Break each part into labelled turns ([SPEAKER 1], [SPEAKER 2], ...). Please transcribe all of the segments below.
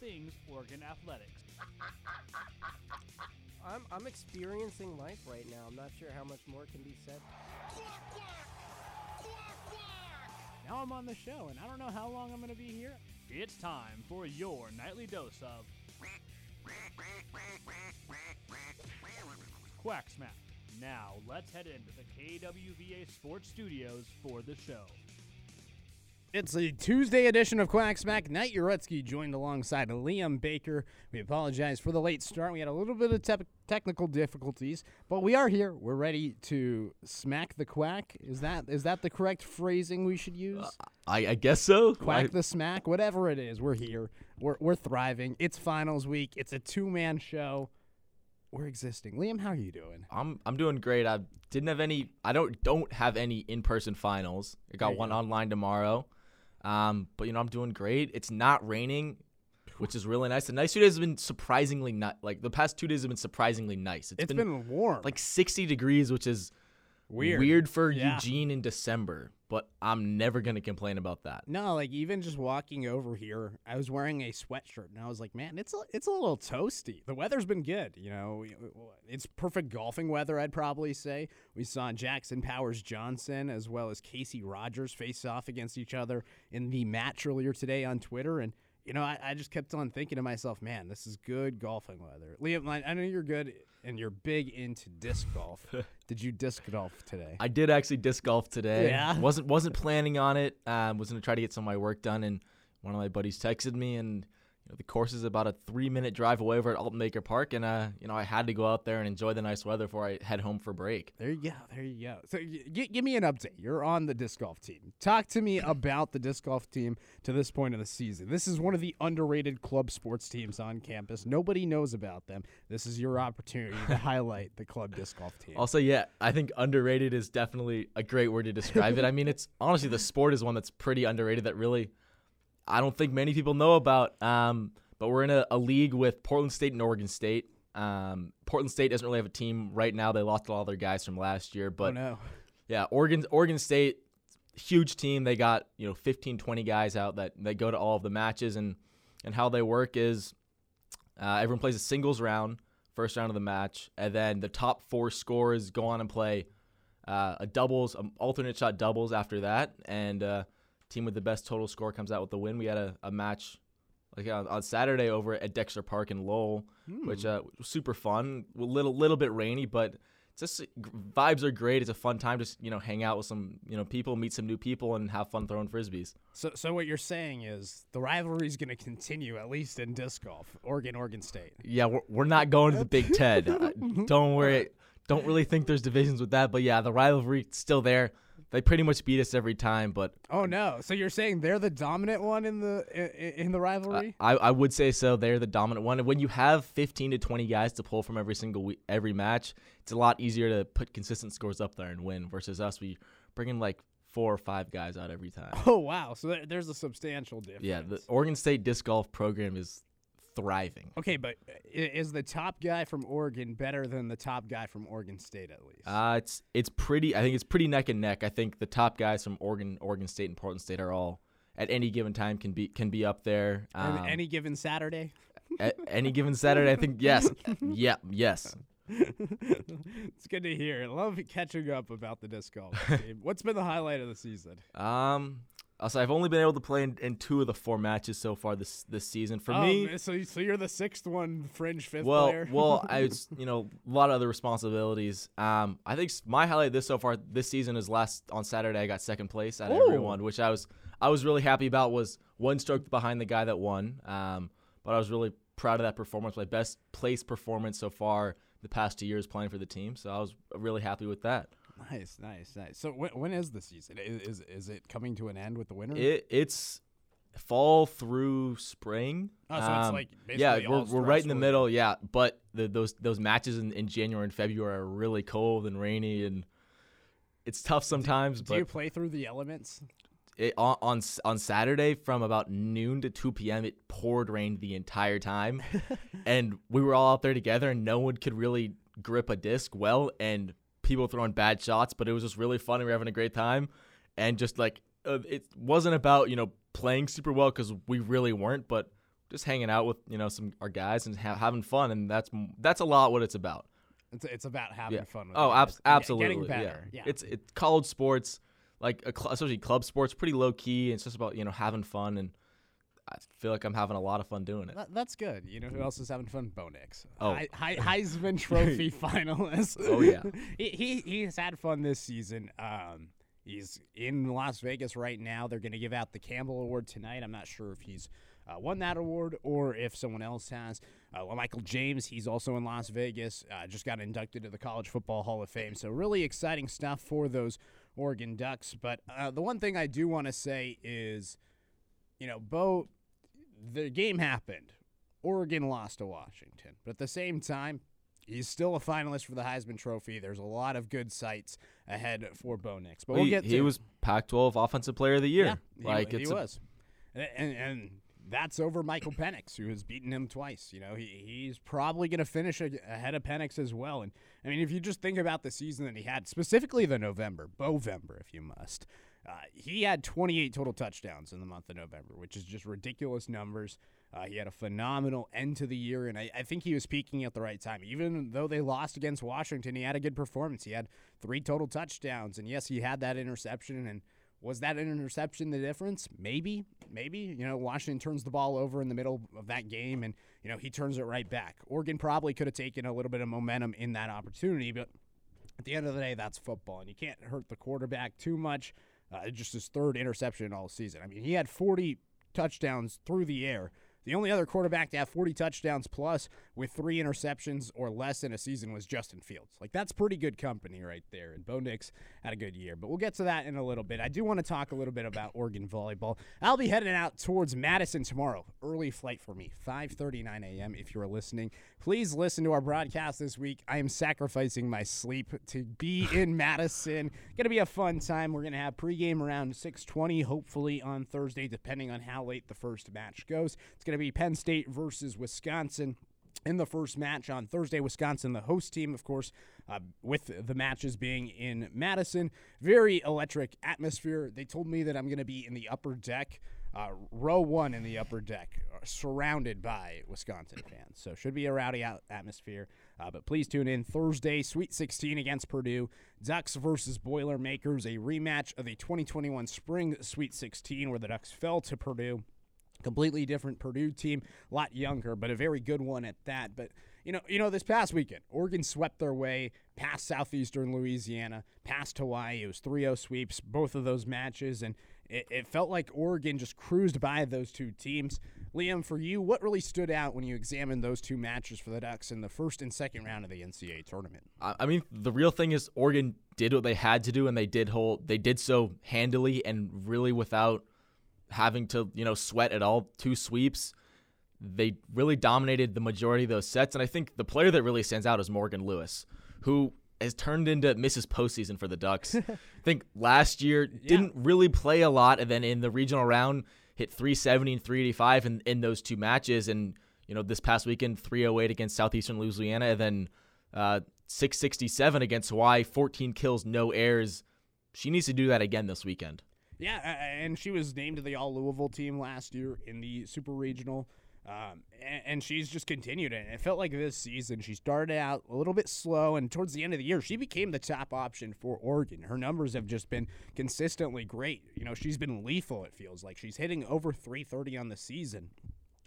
[SPEAKER 1] things Oregon athletics.
[SPEAKER 2] I'm, I'm experiencing life right now. I'm not sure how much more can be said.
[SPEAKER 1] Now I'm on the show, and I don't know how long I'm going to be here. It's time for your nightly dose of Quack Smack. Now let's head into the KWVA Sports Studios for the show.
[SPEAKER 3] It's a Tuesday edition of Quack Smack. Knight Uretzky joined alongside Liam Baker. We apologize for the late start. We had a little bit of te- technical difficulties, but we are here. We're ready to smack the quack. Is that is that the correct phrasing we should use?
[SPEAKER 4] Uh, I, I guess so.
[SPEAKER 3] quack
[SPEAKER 4] I-
[SPEAKER 3] the smack, whatever it is. We're here. We're we're thriving. It's finals week. It's a two man show. We're existing. Liam, how are you doing?
[SPEAKER 4] I'm I'm doing great. I didn't have any. I don't don't have any in person finals. I got one
[SPEAKER 3] go.
[SPEAKER 4] online tomorrow. Um, but you know I'm doing great. It's not raining, which is really nice. The nice two days have been surprisingly not like the past two days have been surprisingly nice.
[SPEAKER 3] it's been, warm.
[SPEAKER 4] like 60 degrees, which is
[SPEAKER 3] weird.
[SPEAKER 4] for
[SPEAKER 3] Yeah.
[SPEAKER 4] Eugene in December. But I'm never gonna complain about that.
[SPEAKER 3] No, like even just walking over here, I was wearing a sweatshirt, and I was like, "Man, it's a, it's a little toasty." The weather's been good, you know. It's perfect golfing weather, I'd probably say. We saw Jackson Powers Johnson as well as Casey Rogers face off against each other in the match earlier today on Twitter, and you know, I, I just kept on thinking to myself, "Man, this is good golfing weather." Liam, I know you're good and you're big into disc golf. Did you disc golf today?
[SPEAKER 4] I did actually disc golf today.
[SPEAKER 3] Yeah?
[SPEAKER 4] wasn't wasn't planning on it. Um, was gonna try to get some of my work done, and one of my buddies texted me, and you know, the course is about a three minute drive away over at Alton Baker Park, and uh, you know, I had to go out there and enjoy the nice weather before I head home for break.
[SPEAKER 3] There you go. There you go. So, y- give me an update. You're on the disc golf team. Talk to me about the disc golf team to this point of the season. This is one of the underrated club sports teams on campus. Nobody knows about them. This is your opportunity to highlight the club disc golf team.
[SPEAKER 4] Also, yeah, I think underrated is definitely a great word to describe it. I mean, it's honestly the sport is one that's pretty underrated that really I don't think many people know about. Um, but we're in a, a league with Portland State and Oregon State. Um, Portland State doesn't really have a team right now. They lost all their guys from last year,
[SPEAKER 3] oh
[SPEAKER 4] but
[SPEAKER 3] no.
[SPEAKER 4] yeah, Oregon Oregon State huge team. They got, you know, 15 20 guys out that they go to all of the matches and and how they work is uh, everyone plays a singles round, first round of the match, and then the top 4 scorers go on and play uh, a doubles, um, alternate shot doubles after that and uh, team with the best total score comes out with the win. We had a, a match like on, on Saturday over at Dexter Park in Lowell, which uh, was super fun. A little little bit rainy, but just vibes are great. It's a fun time to you know hang out with some you know people, meet some new people, and have fun throwing frisbees.
[SPEAKER 3] So, so what you're saying is the rivalry is going to continue at least in disc golf. Oregon, Oregon State.
[SPEAKER 4] Yeah, we're, we're not going to the Big Ten. Don't worry. Don't really think there's divisions with that, but yeah, the rivalry still there. They pretty much beat us every time, but
[SPEAKER 3] Oh no! So you're saying they're the dominant one in the in, in the rivalry?
[SPEAKER 4] I, I would say so. They're the dominant one. When you have 15 to 20 guys to pull from every single week, every match, it's a lot easier to put consistent scores up there and win. Versus us, we bring in like four or five guys out every time.
[SPEAKER 3] oh wow! So there's a substantial difference.
[SPEAKER 4] Yeah, the Oregon State disc golf program is thriving.
[SPEAKER 3] Okay, but is the top guy from Oregon better than the top guy from Oregon State at least?
[SPEAKER 4] Uh, it's it's pretty. I think it's pretty neck and neck. I think the top guys from Oregon, Oregon State, and Portland State are all at any given time can be can be up there.
[SPEAKER 3] And
[SPEAKER 4] Um,
[SPEAKER 3] any given Saturday?
[SPEAKER 4] at any given Saturday, I think yes, yeah, yes.
[SPEAKER 3] it's good to hear. I love catching up about the disc golf. What's been the highlight of the season?
[SPEAKER 4] Um, also, I've only been able to play in, in two of the four matches so far this this season. For
[SPEAKER 3] Oh,
[SPEAKER 4] me,
[SPEAKER 3] so so you're the sixth one, fringe fifth
[SPEAKER 4] well,
[SPEAKER 3] player.
[SPEAKER 4] well, I was, you know a lot of other responsibilities. Um, I think my highlight this so far this season is last on Saturday. I got second place out of
[SPEAKER 3] Ooh.
[SPEAKER 4] everyone, which I was I was really happy about. Was one stroke behind the guy that won. Um, but I was really proud of that performance. My best place performance so far the past two years playing for the team. So I was really happy with that.
[SPEAKER 3] Nice, nice, nice. So when, when is the season? Is, is is it coming to an end with the winter?
[SPEAKER 4] It it's fall through spring.
[SPEAKER 3] Oh, so it's um, like
[SPEAKER 4] yeah, we're, we're right in the middle. Yeah, but the, those those matches in, in January and February are really cold and rainy, and it's tough sometimes.
[SPEAKER 3] Do you play through the elements?
[SPEAKER 4] it, on, on on Saturday from about noon to two p.m. it poured rain the entire time, and we were all out there together, and no one could really grip a disc well, and people throwing bad shots, but it was just really fun. We were having a great time, and just like uh, it wasn't about you know playing super well because we really weren't, but just hanging out with you know some our guys and ha- having fun, and that's that's a lot what it's about.
[SPEAKER 3] It's, it's about having
[SPEAKER 4] Yeah.
[SPEAKER 3] fun. With
[SPEAKER 4] Oh, ab-
[SPEAKER 3] guys and get-
[SPEAKER 4] absolutely.
[SPEAKER 3] Getting better. Yeah. yeah.
[SPEAKER 4] It's it's college sports, like a cl- especially club sports, pretty low key. It's just about you know having fun, and I feel like I'm having a lot of fun doing it.
[SPEAKER 3] That- that's good. You know who else is having fun? Bo Nix.
[SPEAKER 4] Oh.
[SPEAKER 3] Hei- Hei- Heisman Trophy finalist.
[SPEAKER 4] Oh, yeah.
[SPEAKER 3] he, he he's had fun this season. Um, he's in Las Vegas right now. They're going to give out the Campbell Award tonight. I'm not sure if he's uh, won that award or if someone else has. Uh, well, Michael James, he's also in Las Vegas. Uh, just got inducted to the College Football Hall of Fame. So really exciting stuff for those Oregon Ducks. But uh, the one thing I do want to say is, you know, Bo, the game happened. Oregon lost to Washington. But at the same time, he's still a finalist for the Heisman Trophy. There's a lot of good sights ahead for Bo Nix. But we'll
[SPEAKER 4] he,
[SPEAKER 3] get
[SPEAKER 4] he was Pac-12 Offensive Player of the Year.
[SPEAKER 3] yeah, he,
[SPEAKER 4] like
[SPEAKER 3] he
[SPEAKER 4] it's a-
[SPEAKER 3] was. And, and and that's over Michael Penix, who has beaten him twice. You know, he, he's probably going to finish a, ahead of Penix as well. And I mean, if you just think about the season that he had, specifically the November, Bovember, if you must, uh, he had 28 total touchdowns in the month of November, which is just ridiculous numbers. Uh, he had a phenomenal end to the year, and I, I think he was peaking at the right time. Even though they lost against Washington, he had a good performance. He had three total touchdowns, and yes, he had that interception. And was that an interception the difference? Maybe, maybe. You know, Washington turns the ball over in the middle of that game, and you know he turns it right back. Oregon probably could have taken a little bit of momentum in that opportunity, but at the end of the day, that's football, and you can't hurt the quarterback too much. Uh, just his third interception all season. I mean, he had 40 touchdowns through the air. The only other quarterback to have 40 touchdowns plus with three interceptions or less in a season was Justin Fields. Like, that's pretty good company right there. And Bo Nix had a good year. But we'll get to that in a little bit. I do want to talk a little bit about Oregon volleyball. I'll be heading out towards Madison tomorrow. Early flight for me, 5.39 a.m. if you're listening. Please listen to our broadcast this week. I am sacrificing my sleep to be in Madison. Going to be a fun time. We're going to have pregame around 6.20, hopefully on Thursday, depending on how late the first match goes. It's going to be Penn State versus Wisconsin in the first match on Thursday. Wisconsin, the host team, of course, uh, with the matches being in Madison. Very electric atmosphere. They told me that I'm going to be in the upper deck, uh, row one in the upper deck, uh, surrounded by Wisconsin fans. So should be a rowdy out- atmosphere. Uh, but please tune in Thursday, Sweet 16 against Purdue. Ducks versus Boilermakers, a rematch of the 2021 Spring Sweet 16, where the Ducks fell to Purdue completely different Purdue team, a lot younger, but a very good one at that. But you know, you know, this past weekend, Oregon swept their way past Southeastern Louisiana, past Hawaii. It was 3-0 sweeps, both of those matches, and it, it felt like Oregon just cruised by those two teams. Liam, for you, what really stood out when you examined those two matches for the Ducks in the first and second round of the NCAA tournament?
[SPEAKER 4] I mean, the real thing is Oregon did what they had to do, and they did hold. They did so handily and really without having to, you know, sweat at all. Two sweeps. They really dominated the majority of those sets, and I think the player that really stands out is Morgan Lewis, who has turned into Mrs. Postseason for the Ducks. I think last year didn't really play a lot, and then in the regional round hit 370 and 385 in, in those two matches, and you know this past weekend 308 against Southeastern Louisiana, and then uh, 667 against Hawaii, 14 kills, no errors. She needs to do that again this weekend.
[SPEAKER 3] Yeah, and she was named to the All Louisville team last year in the Super Regional. Um, and, and she's just continued it. It felt like this season she started out a little bit slow, and towards the end of the year, she became the top option for Oregon. Her numbers have just been consistently great. You know, she's been lethal. It feels like she's hitting over 330 on the season,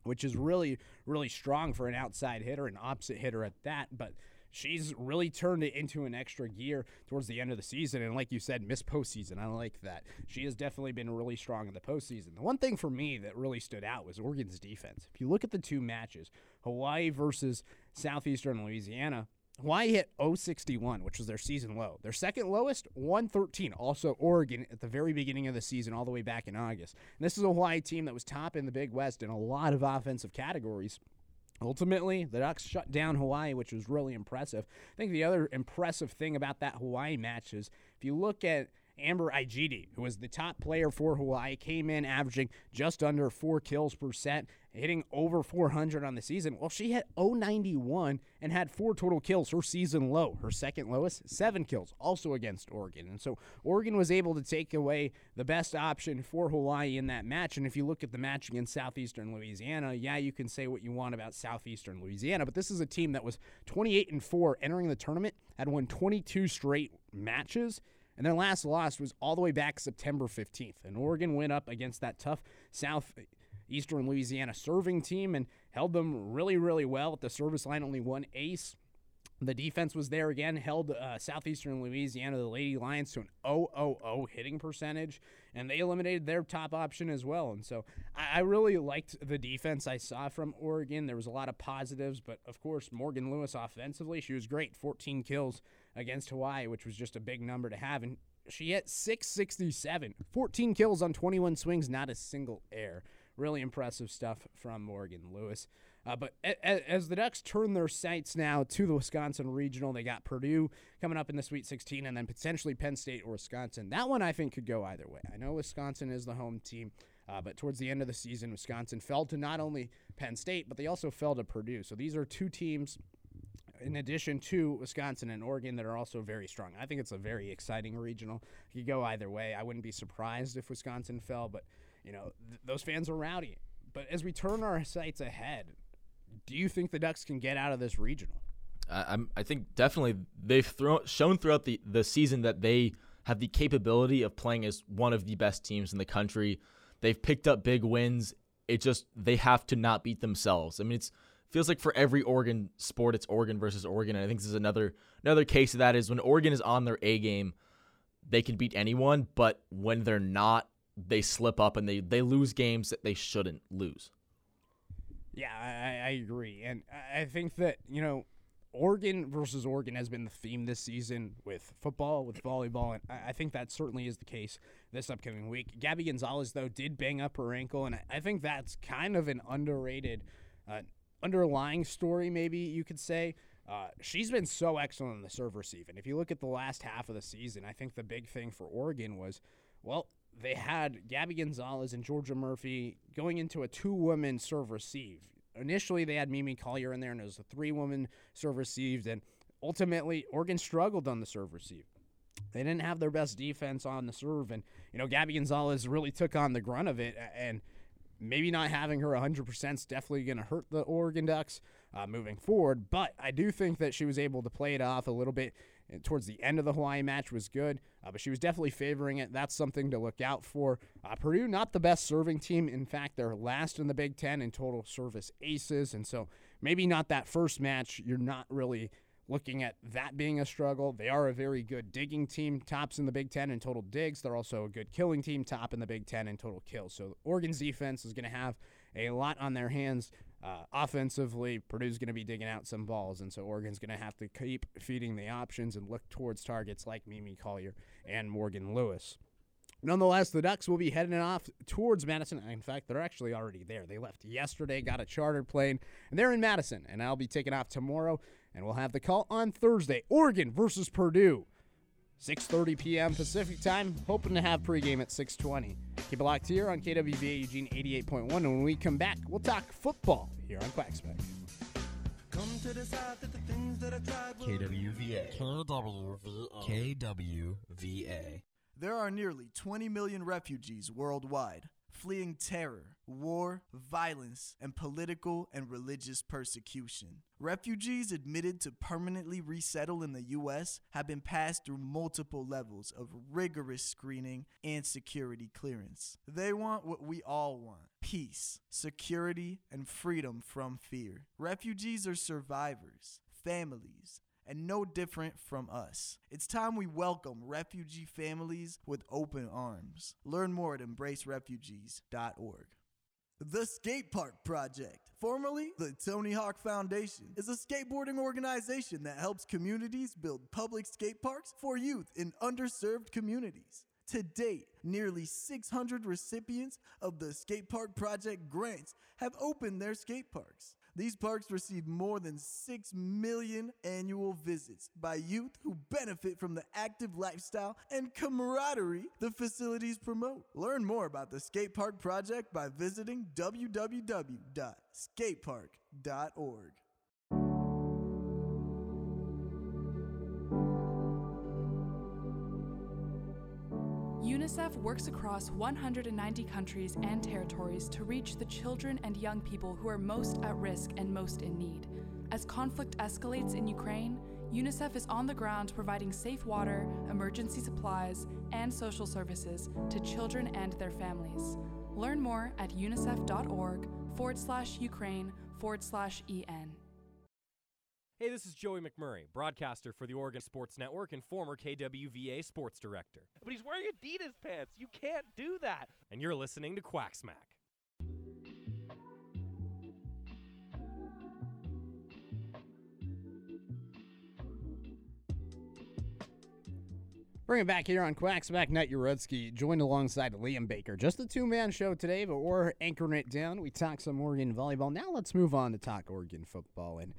[SPEAKER 3] which is really, really strong for an outside hitter, an opposite hitter at that. But she's really turned it into an extra gear towards the end of the season. And like you said, miss postseason. I like that. She has definitely been really strong in the postseason. The one thing for me that really stood out was Oregon's defense. If you look at the two matches, Hawaii versus Southeastern Louisiana, Hawaii hit 061, which was their season low. Their second lowest, 113. Also, Oregon at the very beginning of the season, all the way back in August. And this is a Hawaii team that was top in the Big West in a lot of offensive categories. Ultimately, the Ducks shut down Hawaii, which was really impressive. I think the other impressive thing about that Hawaii match is if you look at Amber Igiede, who was the top player for Hawaii, came in averaging just under four kills per set, hitting over 400 on the season. Well, she hit 091 and had four total kills, her season low. Her second lowest, seven kills, also against Oregon. And so Oregon was able to take away the best option for Hawaii in that match. And if you look at the match against Southeastern Louisiana, yeah, you can say what you want about Southeastern Louisiana, but this is a team that was 28 and 4 entering the tournament, had won 22 straight matches. And their last loss was all the way back September 15th. And Oregon went up against that tough South Eastern Louisiana serving team and held them really, really well at the service line. Only one ace. The defense was there again, held uh, Southeastern Louisiana, the Lady Lions, to an 0 hitting percentage, and they eliminated their top option as well. And so I, I really liked the defense I saw from Oregon. There was a lot of positives, but of course, Morgan Lewis offensively, she was great 14 kills against Hawaii, which was just a big number to have. And she hit 667, 14 kills on 21 swings, not a single air. Really impressive stuff from Morgan Lewis. Uh, but as the Ducks turn their sights now to the Wisconsin Regional, they got Purdue coming up in the Sweet 16 and then potentially Penn State or Wisconsin. That one I think could go either way. I know Wisconsin is the home team, uh, but towards the end of the season, Wisconsin fell to not only Penn State, but they also fell to Purdue. So these are two teams in addition to Wisconsin and Oregon that are also very strong. I think it's a very exciting regional. You go either way. I wouldn't be surprised if Wisconsin fell, but you know th- those fans are rowdy. But as we turn our sights ahead, do you think the Ducks can get out of this regional?
[SPEAKER 4] I, I'm, I think definitely they've thrown, shown throughout the, the season that they have the capability of playing as one of the best teams in the country. They've picked up big wins. It just they have to not beat themselves. I mean, it's feels like for every Oregon sport, it's Oregon versus Oregon. And I think this is another another case of that is when Oregon is on their A game, they can beat anyone. But when they're not, they slip up and they they lose games that they shouldn't lose.
[SPEAKER 3] Yeah, I, I agree, and I think that you know Oregon versus Oregon has been the theme this season with football, with volleyball, and I think that certainly is the case this upcoming week. Gabby Gonzalez, though, did bang up her ankle, and I think that's kind of an underrated, uh, underlying story, maybe you could say. Uh, she's been so excellent in the serve receive, and if you look at the last half of the season, I think the big thing for Oregon was, well, they had Gabby Gonzalez and Georgia Murphy going into a two woman serve receive. Initially, they had Mimi Colyer in there, and it was a three woman serve received. And ultimately, Oregon struggled on the serve receive. They didn't have their best defense on the serve. And, you know, Gabby Gonzalez really took on the grunt of it. And maybe not having her 100% is definitely going to hurt the Oregon Ducks uh, moving forward. But I do think that she was able to play it off a little bit towards the end of the Hawaii match was good, uh, but she was definitely favoring it. That's something to look out for. Uh, Purdue, not the best serving team. In fact, they're last in the Big Ten in total service aces. And so maybe not that first match. You're not really looking at that being a struggle. They are a very good digging team, tops in the Big Ten in total digs. They're also a good killing team, top in the Big Ten in total kills. So Oregon's defense is going to have a lot on their hands. Uh, offensively, Purdue's going to be digging out some balls, and so Oregon's going to have to keep feeding the options and look towards targets like Mimi Colyer and Morgan Lewis. Nonetheless, the Ducks will be heading off towards Madison. In fact, they're actually already there. They left yesterday, got a chartered plane, and they're in Madison. And I'll be taking off tomorrow, and we'll have the call on Thursday. Oregon versus Purdue. 6:30 p.m. Pacific time. Hoping to have pregame at 6:20. Keep it locked here on KWVA Eugene 88.1, and when we come back, we'll talk football here on Quack Smack.
[SPEAKER 5] KWVA. KWVA. KWVA.
[SPEAKER 6] There are nearly 20 million refugees worldwide, fleeing terror, war, violence, and political and religious persecution. Refugees admitted to permanently resettle in the U.S. have been passed through multiple levels of rigorous screening and security clearance. They want what we all want peace, security, and freedom from fear. Refugees are survivors, families, and no different from us. It's time we welcome refugee families with open arms. Learn more at embracerefugees.org. The Skate Park Project, formerly the Tony Hawk Foundation, is a skateboarding organization that helps communities build public skate parks for youth in underserved communities. To date, nearly 600 recipients of the Skate Park Project grants have opened their skate parks. These parks receive more than 6 million annual visits by youth who benefit from the active lifestyle and camaraderie the facilities promote. Learn more about the Skate Park Project by visiting www.skatepark.org.
[SPEAKER 5] UNICEF works across 190 countries and territories to reach the children and young people who are most at risk and most in need. As conflict escalates in Ukraine, UNICEF is on the ground providing safe water, emergency supplies, and social services to children and their families. Learn more at unicef.org forward slash Ukraine forward slash EN.
[SPEAKER 7] Hey, this is Joey McMurray, broadcaster for the Oregon Sports Network and former KWVA sports director.
[SPEAKER 8] But he's wearing Adidas pants. You can't do that.
[SPEAKER 7] And you're listening to Quack Smack.
[SPEAKER 3] Bring it back here on Quack Smack Nut Uredsky, joined alongside Liam Baker. Just a two man show today, but we're anchoring it down. We talk some Oregon volleyball. Now let's move on to talk Oregon football. And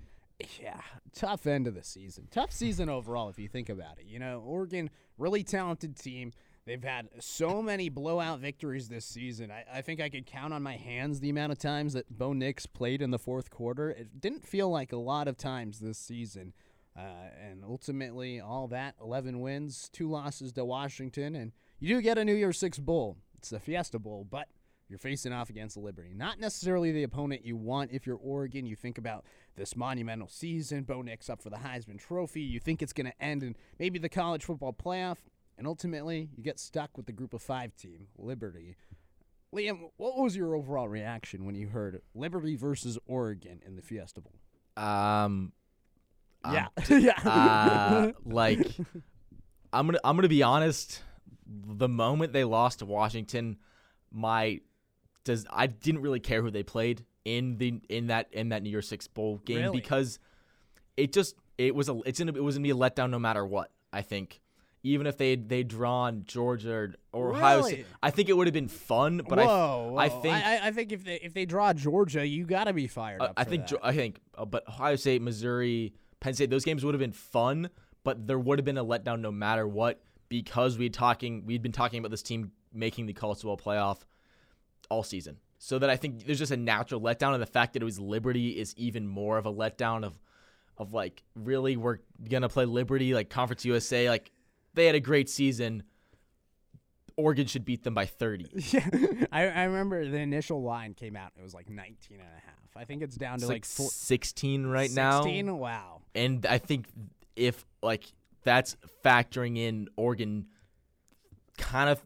[SPEAKER 3] yeah, tough end of the season. Tough season overall, if you think about it. You know, Oregon, really talented team. They've had so many blowout victories this season. I, I, think I could count on my hands the amount of times that Bo Nix played in the fourth quarter. It didn't feel like a lot of times this season. Uh, and ultimately, all that 11 wins, two losses to Washington, and you do get a New Year's Six Bowl. It's the Fiesta Bowl, but you're facing off against Liberty. Not necessarily the opponent you want if you're Oregon. You think about this monumental season, Bo Nix up for the Heisman Trophy. You think it's going to end in maybe the college football playoff, and ultimately you get stuck with the group of five team, Liberty. Liam, what was your overall reaction when you heard Liberty versus Oregon in the Fiesta Bowl?
[SPEAKER 4] Um,
[SPEAKER 3] yeah,
[SPEAKER 4] um,
[SPEAKER 3] yeah.
[SPEAKER 4] uh, like I'm gonna I'm gonna be honest. The moment they lost to Washington, my does I didn't really care who they played in the in that in that New Year's Six bowl game
[SPEAKER 3] Really?
[SPEAKER 4] because it just it was a it's gonna it was gonna be a letdown no matter what. I think even if they they drawn Georgia or, or Ohio State, I think it would have been fun. But I
[SPEAKER 3] whoa,
[SPEAKER 4] I think
[SPEAKER 3] I, I think if they if they draw Georgia, you got to be fired
[SPEAKER 4] Uh,
[SPEAKER 3] up.
[SPEAKER 4] I think
[SPEAKER 3] that.
[SPEAKER 4] I think, uh, but Ohio State, Missouri, Penn State, those games would have been fun, but there would have been a letdown no matter what because we talking we'd been talking about this team making the college football playoff all season. So that I think there's just a natural letdown, and the fact that it was Liberty is even more of a letdown of of like really we're gonna play Liberty like Conference USA like they had a great season. Oregon should beat them by 30.
[SPEAKER 3] Yeah, I, I remember the initial line came out. It was like 19 and a half. I think it's down
[SPEAKER 4] It's
[SPEAKER 3] to
[SPEAKER 4] like
[SPEAKER 3] like, four,
[SPEAKER 4] 16 right now.
[SPEAKER 3] 16? Wow.
[SPEAKER 4] And I think if like that's factoring in Oregon, kind of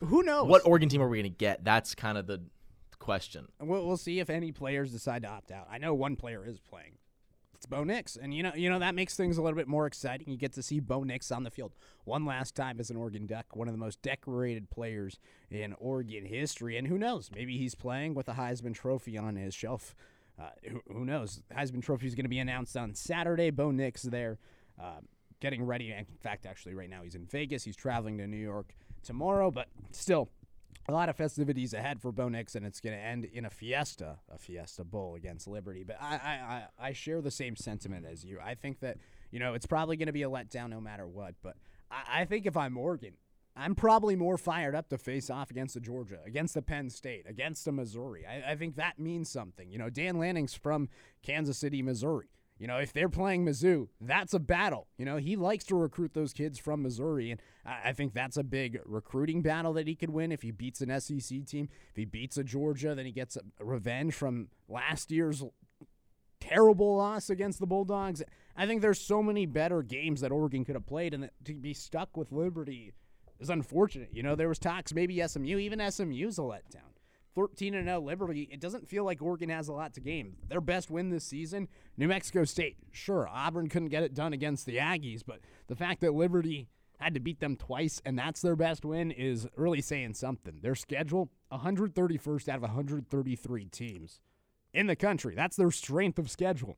[SPEAKER 3] Who knows?
[SPEAKER 4] what Oregon team are we gonna get? That's kind of the question.
[SPEAKER 3] We'll, we'll see if any players decide to opt out. I know one player is playing. It's Bo Nix, and you know, you know that makes things a little bit more exciting. You get to see Bo Nix on the field one last time as an Oregon Duck, one of the most decorated players in Oregon history. And who knows? Maybe he's playing with a Heisman Trophy on his shelf. Uh, who, who knows? Heisman Trophy is going to be announced on Saturday. Bo Nix there, uh, getting ready. In fact, actually, right now he's in Vegas. He's traveling to New York tomorrow, but still, a lot of festivities ahead for Bo Nix, and it's going to end in a fiesta, a Fiesta Bowl against Liberty. But I, I, I, share the same sentiment as you. I think that you know it's probably going to be a letdown no matter what. But I, I think if I'm Oregon, I'm probably more fired up to face off against the Georgia, against the Penn State, against the Missouri. I, I think that means something. You know, Dan Lanning's from Kansas City, Missouri. You know, if they're playing Mizzou, that's a battle. You know, he likes to recruit those kids from Missouri, and I, think that's a big recruiting battle that he could win if he beats an SEC team. If he beats a Georgia, then he gets revenge from last year's terrible loss against the Bulldogs. I think there's so many better games that Oregon could have played, and to be stuck with Liberty is unfortunate. You know, there was talks maybe SMU, even SMU's a letdown. 13 and 0 Liberty. It doesn't feel like Oregon has a lot to gain. Their best win this season, New Mexico State. Sure, Auburn couldn't get it done against the Aggies, but the fact that Liberty had to beat them twice and that's their best win is really saying something. Their schedule, 131st out of 133 teams in the country. That's their strength of schedule.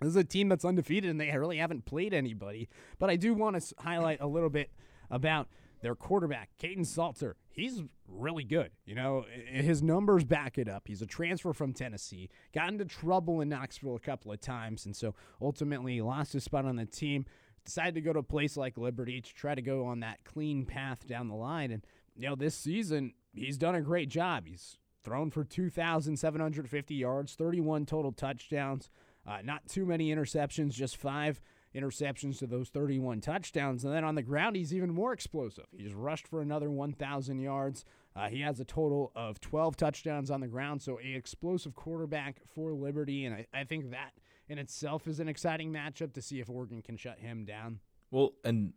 [SPEAKER 3] This is a team that's undefeated and they really haven't played anybody. But I do want to highlight a little bit about their quarterback, Kaidon Salter, he's really good. You know, his numbers back it up. He's a transfer from Tennessee, got into trouble in Knoxville a couple of times, and so ultimately lost his spot on the team. Decided to go to a place like Liberty to try to go on that clean path down the line. And, you know, this season, he's done a great job. He's thrown for 2,750 yards, 31 total touchdowns, uh, not too many interceptions, just five interceptions to those 31 touchdowns. And then on the ground, he's even more explosive. He's rushed for another 1,000 yards. Uh, he has a total of 12 touchdowns on the ground, so a explosive quarterback for Liberty. And I, I think that in itself is an exciting matchup to see if Oregon can shut him down.
[SPEAKER 4] Well, and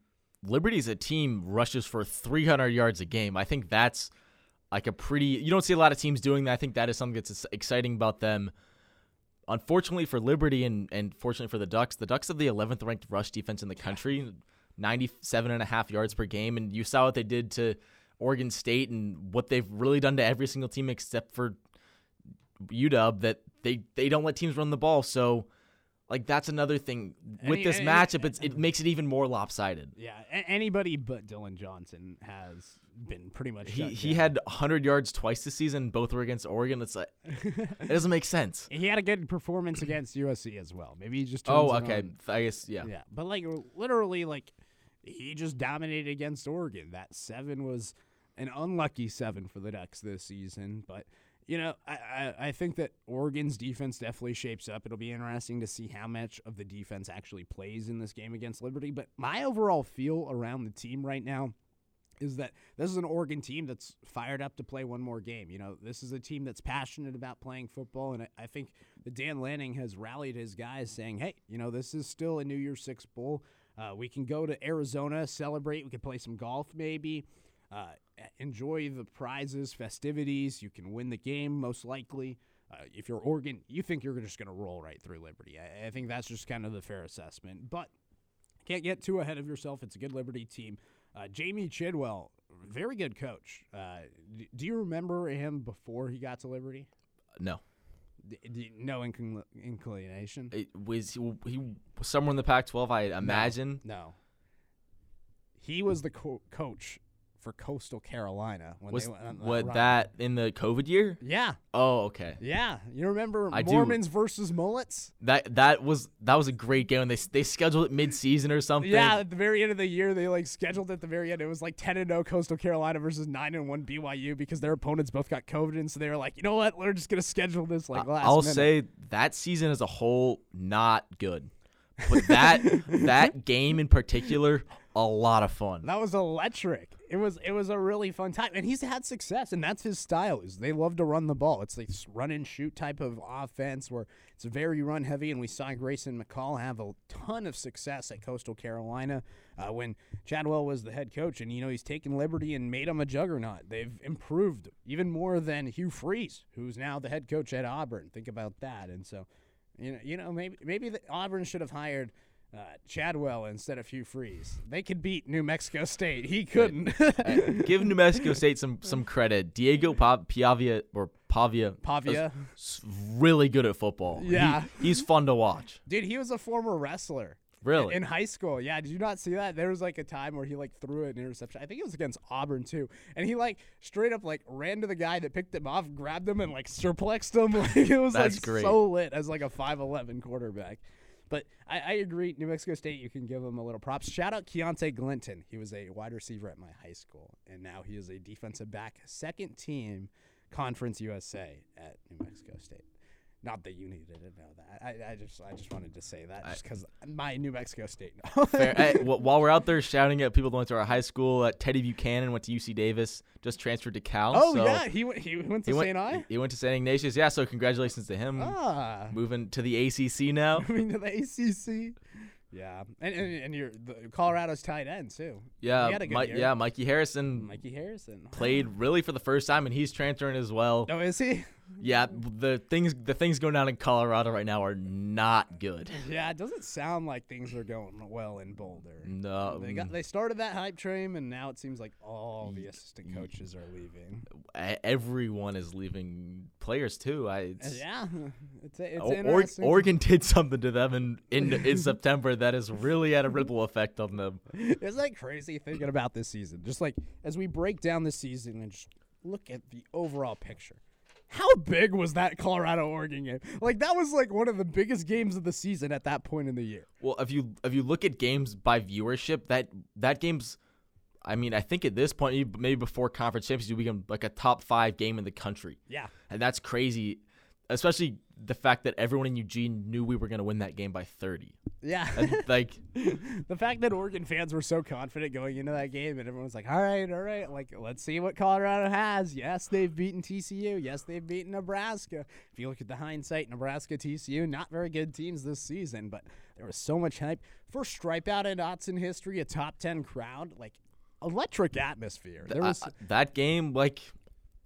[SPEAKER 4] Liberty's a team rushes for 300 yards a game. I think that's like a pretty. You don't see a lot of teams doing that. I think that is something that's exciting about them. Unfortunately for Liberty and, and fortunately for the Ducks, the Ducks have the 11th ranked rush defense in the country, 97 and a half yards per game. And you saw what they did to Oregon State and what they've really done to every single team except for UW that they, they don't let teams run the ball. So, like, that's another thing with
[SPEAKER 3] Any-
[SPEAKER 4] this
[SPEAKER 3] any-
[SPEAKER 4] matchup. It's, it makes it even more lopsided.
[SPEAKER 3] Yeah, anybody but Dillon Johnson has been pretty much.
[SPEAKER 4] He he
[SPEAKER 3] down.
[SPEAKER 4] had 100 yards twice this season. Both were against Oregon. It's like it doesn't make sense.
[SPEAKER 3] He had a good performance against USC as well. Maybe he just.
[SPEAKER 4] Oh, okay. I guess yeah.
[SPEAKER 3] Yeah, but like literally, like he just dominated against Oregon. That seven was an unlucky seven for the Ducks this season. But you know, I, I I think that Oregon's defense definitely shapes up. It'll be interesting to see how much of the defense actually plays in this game against Liberty. But my overall feel around the team right now is that this is an Oregon team that's fired up to play one more game. You know, this is a team that's passionate about playing football, and I, think that Dan Lanning has rallied his guys, saying, "Hey, you know, this is still a New Year's Six bowl. Uh, we can go to Arizona, celebrate. We can play some golf, maybe." Uh, enjoy the prizes, festivities. You can win the game, most likely. Uh, if you're Oregon, you think you're just going to roll right through Liberty. I, I think that's just kind of the fair assessment. But can't get too ahead of yourself. It's a good Liberty team. Uh, Jamey Chadwell, very good coach. Uh, d- do you remember him before he got to Liberty?
[SPEAKER 4] No,
[SPEAKER 3] D- d- no inclin- inclination.
[SPEAKER 4] it was he, he was somewhere in the Pac-12. I imagine.
[SPEAKER 3] No. He was the co- coach for Coastal Carolina when
[SPEAKER 4] Was
[SPEAKER 3] they went on
[SPEAKER 4] what that in the COVID year?
[SPEAKER 3] Yeah,
[SPEAKER 4] Oh, okay.
[SPEAKER 3] yeah. You remember
[SPEAKER 4] I do.
[SPEAKER 3] Mormons versus Mullets?
[SPEAKER 4] That that was that was a great game. They they scheduled it mid-season or something.
[SPEAKER 3] Yeah, at the very end of the year, they like scheduled it at the very end. It was like ten and zero Coastal Carolina versus nine and one BYU because their opponents both got COVID, and so they were like, you know what, we're just gonna schedule this like last.
[SPEAKER 4] I'll
[SPEAKER 3] minute.
[SPEAKER 4] say that season as a whole not good, but that that game in particular a lot of fun.
[SPEAKER 3] that was electric. It was it was a really fun time, and he's had success, and that's his style. Is they love to run the ball. It's like this run and shoot type of offense where it's very run heavy, and we saw Grayson McCall have a ton of success at Coastal Carolina uh, when Chadwell was the head coach, and you know he's taken liberty and made him a juggernaut. They've improved even more than Hugh Freeze, who's now the head coach at Auburn. Think about that, and so you know you know maybe maybe Auburn should have hired. Uh, Chadwell instead of Hugh Freeze. They could beat New Mexico State. He couldn't.
[SPEAKER 4] Give New Mexico State some some credit. Diego pa- Piavia or Pavia
[SPEAKER 3] Pavia.
[SPEAKER 4] really good at football. He-
[SPEAKER 3] Yeah.
[SPEAKER 4] he's fun to watch.
[SPEAKER 3] Dude, he was a former wrestler.
[SPEAKER 4] Really?
[SPEAKER 3] In high school. Yeah, did you not see that? There was like a time where he like threw an interception. I think it was against Auburn too. And he like straight up like ran to the guy that picked him off, grabbed him and like surplexed him. Like it was
[SPEAKER 4] That's
[SPEAKER 3] like
[SPEAKER 4] great.
[SPEAKER 3] so lit as like a 5'11 quarterback. But I, I agree, New Mexico State, you can give them a little props. Shout out Keontae Glinton. He was a wide receiver at my high school, and now he is a defensive back, second team Conference USA at New Mexico State. Not that you needed to know that. I, I just I just wanted to say that just because my New Mexico State.
[SPEAKER 4] Hey, wh- while we're out there shouting at people that went to our high school, uh, Teddy Buchanan went to UC Davis, just transferred to Cal.
[SPEAKER 3] oh
[SPEAKER 4] so
[SPEAKER 3] yeah, he went he went to
[SPEAKER 4] he
[SPEAKER 3] St. I.
[SPEAKER 4] He went to St. Ignatius. Yeah, so congratulations to him.
[SPEAKER 3] Ah,
[SPEAKER 4] Moving to the ACC now.
[SPEAKER 3] moving to the ACC. Yeah, and and, and you're the Colorado's tight end too.
[SPEAKER 4] Yeah,
[SPEAKER 3] He had a good
[SPEAKER 4] Mi- yeah, Mikey Harrison
[SPEAKER 3] Mikey Harrison
[SPEAKER 4] played really for the first time, and he's transferring as well.
[SPEAKER 3] Oh, is he?
[SPEAKER 4] Yeah, the things the things going down in Colorado right now are not good.
[SPEAKER 3] Yeah, it doesn't sound like things are going well in Boulder.
[SPEAKER 4] No,
[SPEAKER 3] They got they started that hype train, and now it seems like all the assistant coaches are leaving.
[SPEAKER 4] everyone is leaving players too. I it's,
[SPEAKER 3] Yeah, it's it's interesting.
[SPEAKER 4] Oregon did something to them in, in in September that has really had a ripple effect on them.
[SPEAKER 3] It's like crazy thinking about this season? Just like as we break down the season and just look at the overall picture. How big was that Colorado Oregon game? Like that was like one of the biggest games of the season at that point in the year.
[SPEAKER 4] Well, if you if you look at games by viewership, that that game's, I mean, I think at this point, maybe before conference championships, you become like a top five game in the country,
[SPEAKER 3] Yeah.
[SPEAKER 4] and that's crazy. Especially the fact that everyone in Eugene knew we were going to win that game by thirty.
[SPEAKER 3] Yeah.
[SPEAKER 4] And, like,
[SPEAKER 3] the fact that Oregon fans were so confident going into that game and everyone's like, all right, all right, like, let's see what Colorado has. Yes, they've beaten TCU. Yes, they've beaten Nebraska. If you look at the hindsight, Nebraska, TCU, not very good teams this season, but there was so much hype. First stripeout in Autzen history, a top 10 crowd, like, electric atmosphere. There
[SPEAKER 4] uh,
[SPEAKER 3] was.
[SPEAKER 4] I- that game, like,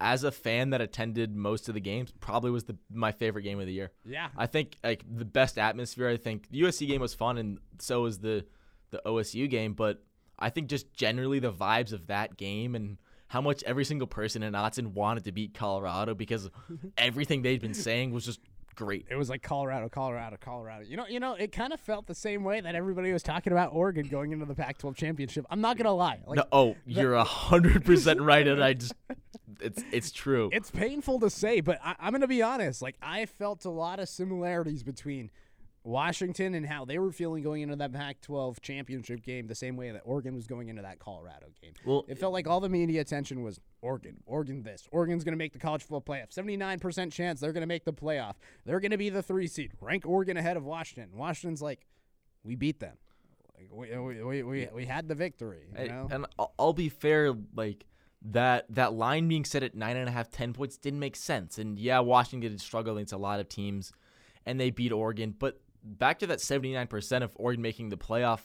[SPEAKER 4] as a fan that attended most of the games, probably was the my favorite game of the year.
[SPEAKER 3] yeah.
[SPEAKER 4] I think like the best atmosphere. I think the USC game was fun, and so was the the OSU game. But I think just generally the vibes of that game and how much every single person in Autzen wanted to beat Colorado because everything they'd been saying was just great.
[SPEAKER 3] It was like Colorado, Colorado, Colorado. You know, you know, it kind of felt the same way that everybody was talking about Oregon going into the Pac-12 championship. I'm not gonna lie. Like,
[SPEAKER 4] no, oh, you're a hundred percent right, and I just it's it's true.
[SPEAKER 3] It's painful to say, but I, I'm going to be honest. Like, I felt a lot of similarities between Washington and how they were feeling going into that Pac 12 championship game the same way that Oregon was going into that Colorado game.
[SPEAKER 4] Well,
[SPEAKER 3] It felt like all the media attention was Oregon, Oregon this. Oregon's going to make the college football playoff. 79% chance they're going to make the playoff. They're going to be the three seed. Rank Oregon ahead of Washington. Washington's like, we beat them. Like, we, we, we, we, we had the victory. You know?
[SPEAKER 4] and I'll, I'll be fair, like that that line being set at nine and a half, ten points didn't make sense. And yeah, Washington did struggle against a lot of teams, and they beat Oregon. But back to that seventy nine percent of Oregon making the playoff,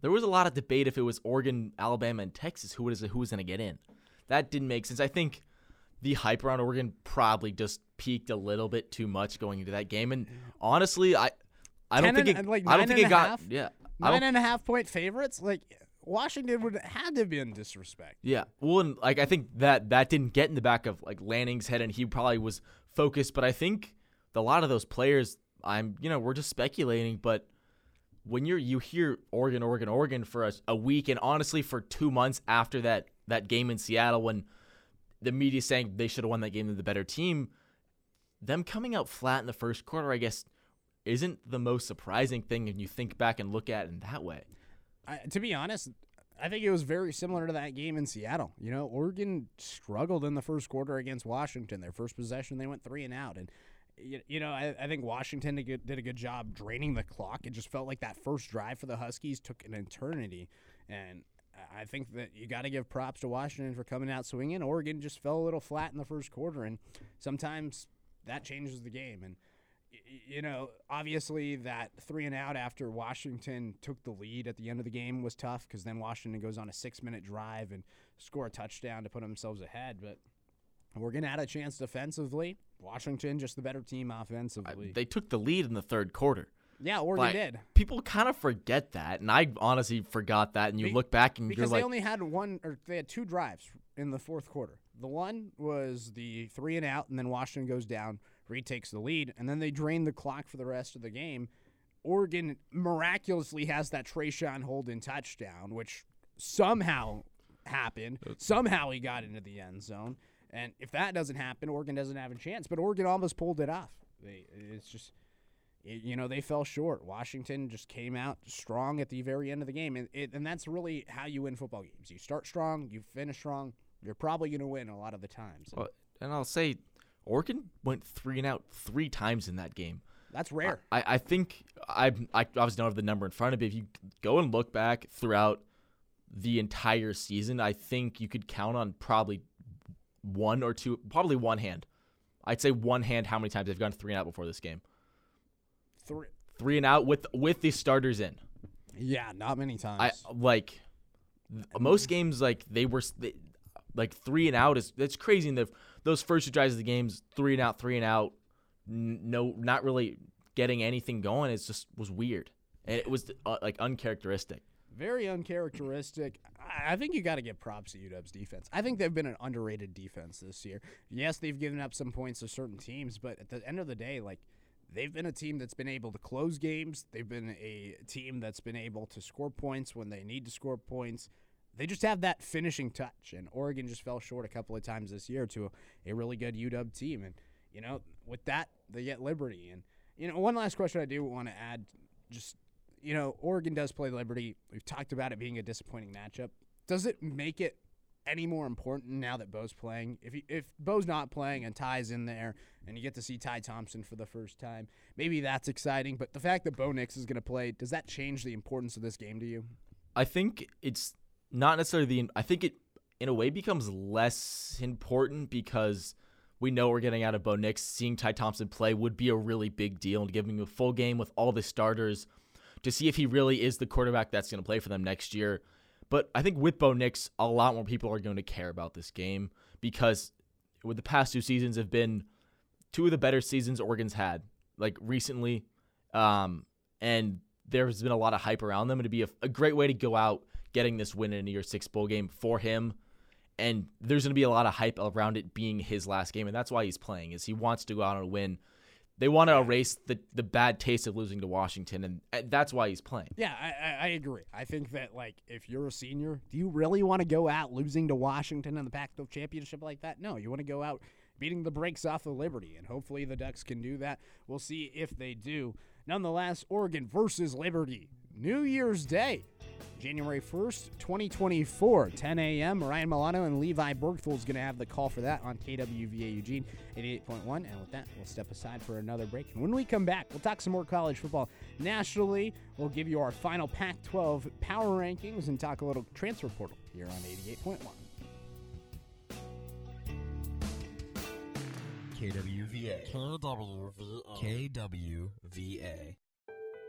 [SPEAKER 4] there was a lot of debate if it was Oregon, Alabama, and Texas who was who was going to get in. That didn't make sense. I think the hype around Oregon probably just peaked a little bit too much going into that game. And honestly, I I don't think it.
[SPEAKER 3] like
[SPEAKER 4] I don't think it got.
[SPEAKER 3] half?
[SPEAKER 4] Yeah. I
[SPEAKER 3] Nine and a half point favorites? Like, Washington would had to be in disrespect.
[SPEAKER 4] Yeah. Well, and like I think that that didn't get in the back of like Lanning's head, and he probably was focused. But I think a lot of those players, I'm you know we're just speculating, but when you're you hear Oregon, Oregon, Oregon for a, a week, and honestly for two months after that that game in Seattle, when the media saying they should have won that game, they're the better team, them coming out flat in the first quarter, I guess, isn't the most surprising thing if you think back and look at it in that way.
[SPEAKER 3] I, to be honest, I think it was very similar to that game in Seattle. You know, Oregon struggled in the first quarter against Washington. Their first possession, they went three and out, and you, you know, I, I think Washington did, good- did a good job draining the clock. It just felt like that first drive for the Huskies took an eternity, and I- think that you got to give props to Washington for coming out swinging. Oregon just fell a little flat in the first quarter, and sometimes that changes the game. And you know, obviously that three and out after Washington took the lead at the end of the game was tough because then Washington goes on a six minute drive and score a touchdown to put themselves ahead. But Oregon had a chance defensively. Washington just the better team
[SPEAKER 4] I-
[SPEAKER 3] offensively.
[SPEAKER 4] They took the lead in the third quarter.
[SPEAKER 3] yeah, Oregon
[SPEAKER 4] Like,
[SPEAKER 3] did
[SPEAKER 4] People kind of forget that, and I honestly forgot that. And you
[SPEAKER 3] Be-
[SPEAKER 4] look back and
[SPEAKER 3] because they
[SPEAKER 4] like,
[SPEAKER 3] only had one or they had two drives in the fourth quarter. The one was the three and out, and then Washington goes down, retakes the lead, and then they drain the clock for the rest of the game. Oregon miraculously has that Traeshon Holden touchdown, which somehow happened. Somehow he got into the end zone, and if that doesn't happen, Oregon doesn't have a chance. But Oregon almost pulled it off. They, it's just it, you know they fell short. Washington just came out strong at the very end of the game, and it, and that's really how you win football games. You start strong, you finish strong. You're probably going to win a lot of the times.
[SPEAKER 4] Well, and I'll say, Oregon went three and out three times in that game.
[SPEAKER 3] that's rare.
[SPEAKER 4] I, I think I I obviously don't have the number in front of me. If you go and look back throughout the entire season, I think you could count on probably one or two, probably one hand. I'd say one hand how many times they've gone three and out before this game.
[SPEAKER 3] Three.
[SPEAKER 4] Three and out with with the starters in.
[SPEAKER 3] Yeah, not many times.
[SPEAKER 4] I like most games like they were they, like three and out is that's crazy. In the those first two drives of the games, three and out, three and out, n- no, not really getting anything going. It just was weird, and it was uh, like uncharacteristic.
[SPEAKER 3] Very uncharacteristic. I think you got to give props to UW's defense. I think they've been an underrated defense this year. Yes, they've given up some points to certain teams, but at the end of the day, like they've been a team that's been able to close games. They've been a team that's been able to score points when they need to score points. They just have that finishing touch, and Oregon just fell short a couple of times this year to a, a really good UW team. And you know, with that, they get Liberty. And you know, one last question I do want to add, just you know, Oregon does play Liberty. We've talked about it being a disappointing matchup. Does it make it any more important now that Bo's playing? If he, if Bo's not playing and Ty's in there, and you get to see Ty Thompson for the first time, maybe that's exciting. But the fact that Bo Nix is going to play, does that change the importance of this game to you?
[SPEAKER 4] I think it's not necessarily the. I think it, in a way, becomes less important because we know we're getting out of Bo Nix. Seeing Ty Thompson play would be a really big deal, and giving him a full game with all the starters to see if he really is the quarterback that's going to play for them next year. But I think with Bo Nix, a lot more people are going to care about this game because with the past two seasons have been two of the better seasons Oregon's had, like recently, um, and there's been a lot of hype around them. It'd be a, a great way to go out getting this win in a New Year's Six bowl game for him. And there's going to be a lot of hype around it being his last game, and that's why he's playing. Is he wants to go out and win. They want to erase the, the bad taste of losing to Washington, and uh, that's why he's playing.
[SPEAKER 3] Yeah, I, I, I agree. I think that like if you're a senior, do you really want to go out losing to Washington in the Pac-12 championship like that? No, you want to go out beating the brakes off of Liberty, and hopefully the Ducks can do that. We'll see if they do. Nonetheless, Oregon versus Liberty, New Year's Day, January 1st, 2024, 10 a.m. Ryan Milano and Levi Bergthal is going to have the call for that on KWVA Eugene 88.1. And with that, we'll step aside for another break. And when we come back, we'll talk some more college football nationally. We'll give you our final Pac 12 power rankings and talk a little transfer portal here on 88.1.
[SPEAKER 9] KWVA. KWVA. KWVA.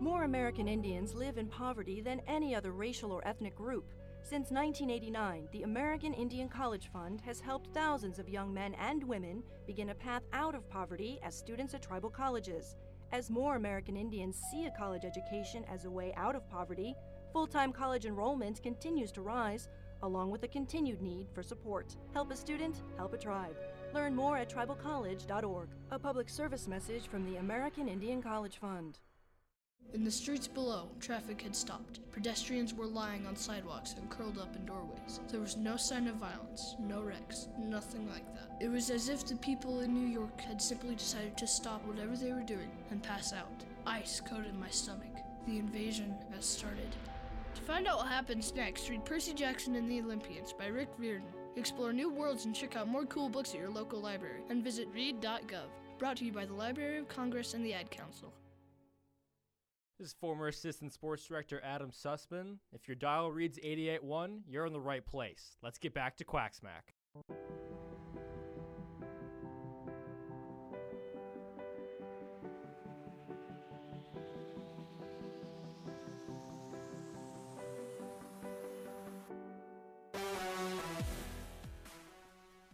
[SPEAKER 10] More American Indians live in poverty than any other racial or ethnic group. Since 1989, the American Indian College Fund has helped thousands of young men and women begin a path out of poverty as students at tribal colleges. As more American Indians see a college education as a way out of poverty, full time college enrollment continues to rise, along with a continued need for support. Help a student, help a tribe. Learn more at tribalcollege.org. A public service message from the American Indian College Fund.
[SPEAKER 11] In the streets below, traffic had stopped. Pedestrians were lying on sidewalks and curled up in doorways. There was no sign of violence, no wrecks, nothing like that. It was as if the people in New York had simply decided to stop whatever they were doing and pass out. Ice coated my stomach. The invasion has started. To find out what happens next, read Percy Jackson and the Olympians by Rick Riordan. Explore new worlds and check out more cool books at your local library. And visit read.gov. Brought to you by the Library of Congress and the Ad Council.
[SPEAKER 7] This is former Assistant Sports Director Adam Sussman. If your dial reads 88.1, you're in the right place. Let's get back to Quack Smack.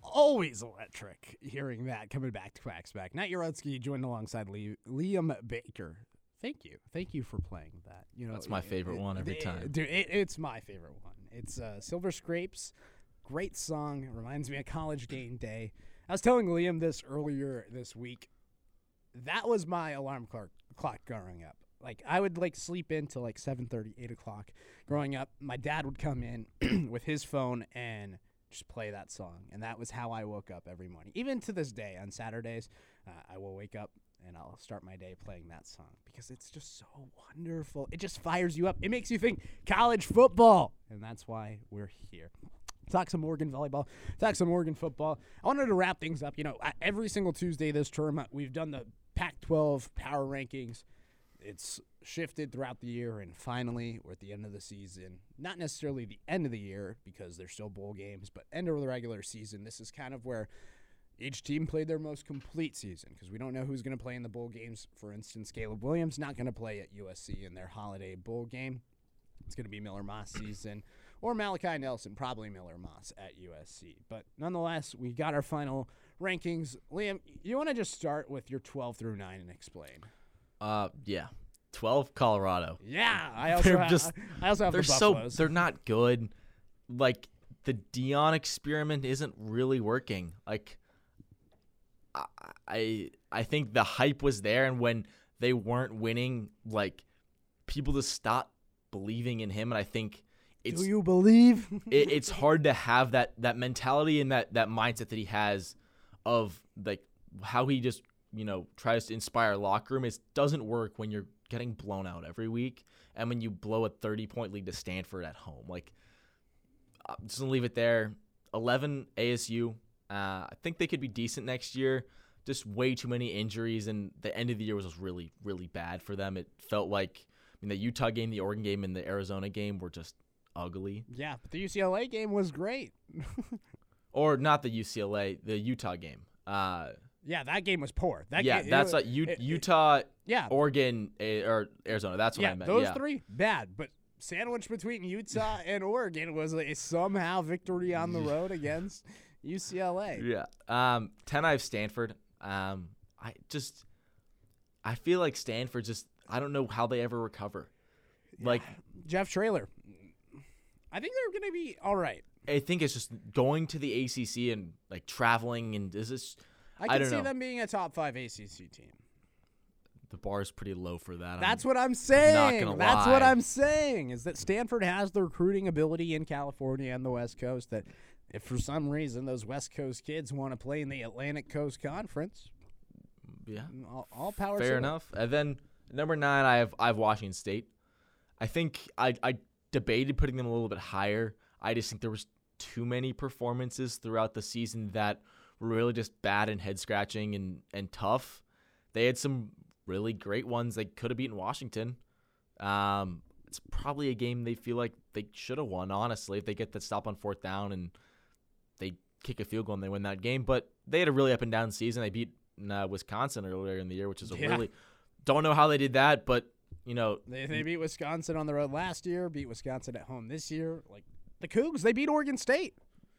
[SPEAKER 3] Always electric hearing that coming back to Quack Smack. Nat Yarotsky joined alongside Liam Baker. Thank you, thank you for playing that. You know,
[SPEAKER 4] That's my favorite one every
[SPEAKER 3] it-
[SPEAKER 4] time.
[SPEAKER 3] Dude, it, it's my favorite one. It's uh, Silver Scrapes. Great song. It reminds me of college game day. I was telling Liam this earlier this week. That was my alarm clock, clock growing up. Like I would like sleep in till like 7:30, 8 o'clock. Growing up, my dad would come in with his phone and just play that song, and that was how I woke up every morning. Even to this day, on Saturdays, uh, I will wake up and I'll start my day playing that song because it's just so wonderful. It just fires you up. It makes you think college football, and that's why we're here. talk some Oregon volleyball, talk some Oregon football. I wanted to wrap things up. You know, every single Tuesday this term, uh, we've done the Pac 12 power rankings. It's shifted throughout the year, and finally, we're at the end of the season. Not necessarily the end of the year because there's still bowl games, but end of the regular season. This is kind of where each team played their most complete season because we don't know who's going to play in the bowl games. For instance, Caleb Williams not going to play at USC in their holiday bowl game. It's going to be Miller Moss season or Malachi Nelson, probably Miller Moss at USC. But nonetheless, we got our final rankings. Liam, you want to just start with your 12 through 9 and explain?
[SPEAKER 4] Uh, yeah, twelve Colorado.
[SPEAKER 3] Yeah, I also
[SPEAKER 4] they're
[SPEAKER 3] ha-
[SPEAKER 4] just
[SPEAKER 3] I also have
[SPEAKER 4] they're so
[SPEAKER 3] Buffaloes.
[SPEAKER 4] they're not good. Like the Deion experiment isn't really working. Like I I think the hype was there, and when they weren't winning, like people just stopped believing in him, and I think. It's,
[SPEAKER 3] Do you believe?
[SPEAKER 4] it, it's hard to have that that mentality and that that mindset that he has of like how he just you know tries to inspire locker room. It doesn't work when you're getting blown out every week and when you blow a 30 point lead to Stanford at home. Like I'm just gonna leave it there. 11 ASU. Uh, I think they could be decent next year. Just way too many injuries, and the end of the year was just really, really bad for them. It felt like I mean the Utah game, the Oregon game, and the Arizona game were just ugly.
[SPEAKER 3] yeah, but the UCLA game was great.
[SPEAKER 4] or not the UCLA, the Utah game. Uh,
[SPEAKER 3] yeah, that game was poor. That
[SPEAKER 4] yeah,
[SPEAKER 3] game,
[SPEAKER 4] that's
[SPEAKER 3] it,
[SPEAKER 4] like U-
[SPEAKER 3] it- it-
[SPEAKER 4] Utah,
[SPEAKER 3] yeah.
[SPEAKER 4] Oregon, or Arizona. That's what
[SPEAKER 3] yeah,
[SPEAKER 4] I meant.
[SPEAKER 3] those
[SPEAKER 4] yeah.
[SPEAKER 3] three bad, but sandwiched between Utah and Oregon was a somehow victory on the road against UCLA.
[SPEAKER 4] Yeah. Um, ten. I have Stanford. Um, I just, I feel like Stanford just. I don't know how they ever recover. Like
[SPEAKER 3] Jeff Trailer. I think they're going to be all right.
[SPEAKER 4] I think it's just going to the ACC and like traveling and is this.
[SPEAKER 3] I can
[SPEAKER 4] don't
[SPEAKER 3] see
[SPEAKER 4] know.
[SPEAKER 3] them being a top five ACC team.
[SPEAKER 4] The bar is pretty low for that.
[SPEAKER 3] That's
[SPEAKER 4] I'm-
[SPEAKER 3] what I'm saying.
[SPEAKER 4] not gonna
[SPEAKER 3] That's what. I'm saying is that Stanford has the recruiting ability in California and the West Coast that if for some reason those West Coast kids want to play in the Atlantic Coast Conference,
[SPEAKER 4] Yeah.
[SPEAKER 3] all, all power
[SPEAKER 4] Fair
[SPEAKER 3] them.
[SPEAKER 4] enough. And then number nine, I have I have Washington State. I think I I debated putting them a little bit higher. I just think there was too many performances throughout the season that were really just bad and head scratching and and tough. They had some really great ones. They could have beaten Washington. Um, it's probably a game they feel like they should have won. Honestly, if they get the stop on fourth down and they kick a field goal and they win that game. But they had a really up and down season. They beat uh, Wisconsin earlier in the year, which is a
[SPEAKER 3] Yeah.
[SPEAKER 4] really don't know how they did that, but you know
[SPEAKER 3] They, they beat Wisconsin on the road last year, beat Wisconsin at home this year. Like the Cougs, they beat Oregon State.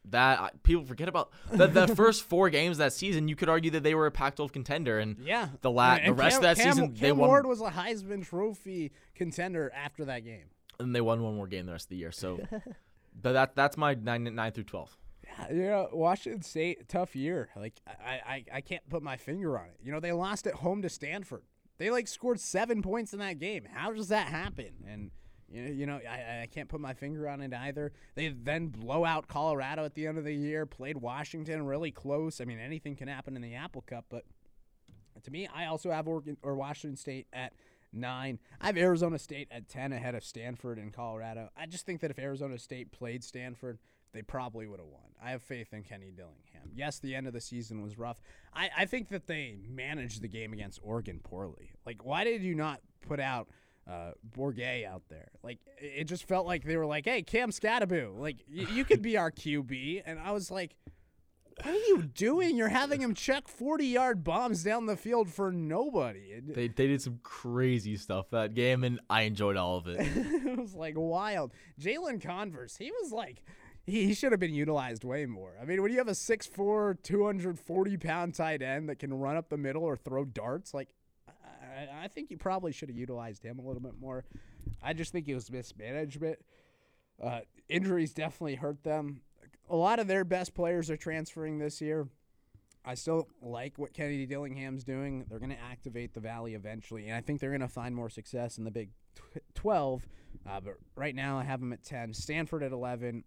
[SPEAKER 4] that I- people forget about the, the first four games that season. You could argue that they were a Pac-12 contender, and
[SPEAKER 3] Yeah,
[SPEAKER 4] the la-
[SPEAKER 3] And-
[SPEAKER 4] the rest
[SPEAKER 3] Cam,
[SPEAKER 4] of that
[SPEAKER 3] Cam,
[SPEAKER 4] season
[SPEAKER 3] Cam
[SPEAKER 4] they won,
[SPEAKER 3] Ward was a Heisman Trophy contender after that game.
[SPEAKER 4] and they won one more game the rest of the year. So, but that that's my nine nine through twelve.
[SPEAKER 3] You know, Washington State, tough year. Like I, I, I can't put my finger on it. You know, they lost at home to Stanford. They like scored seven points in that game. How does that happen? And you know, you know, I, I can't put my finger on it either. They then blow out Colorado at the end of the year. Played Washington really close. I mean, anything can happen in the Apple Cup, but to me, I also have Oregon or Washington State at nine. I have Arizona State at ten ahead of Stanford and Colorado. I just think that if Arizona State played Stanford, they probably would have won. I have faith in Kenny Dillingham. Yes, the end of the season was rough. I, I think that they managed the game against Oregon poorly. Like, why did you not put out uh, Bourguet out there? Like, it just felt like they were like, hey, Cam Skattebo, like, y- you could be our QB. And I was like, what are you doing? You're having him check 40 yard bombs down the field for nobody.
[SPEAKER 4] They they did some crazy stuff that game, and I enjoyed all of it.
[SPEAKER 3] it was like wild. Jalin Conyers, he was like, he, he should have been utilized way more. I mean, when you have a 6'4, 240 pound tight end that can run up the middle or throw darts, like, I, I think you probably should have utilized him a little bit more. I just think it was mismanagement. Uh, injuries definitely hurt them. A lot of their best players are transferring this year. I still like what Kenny Dillingham's doing. They're going to activate the Valley eventually, and I think they're going to find more success in the Big 12. Uh, but right now, I have them at 10. Stanford at 11.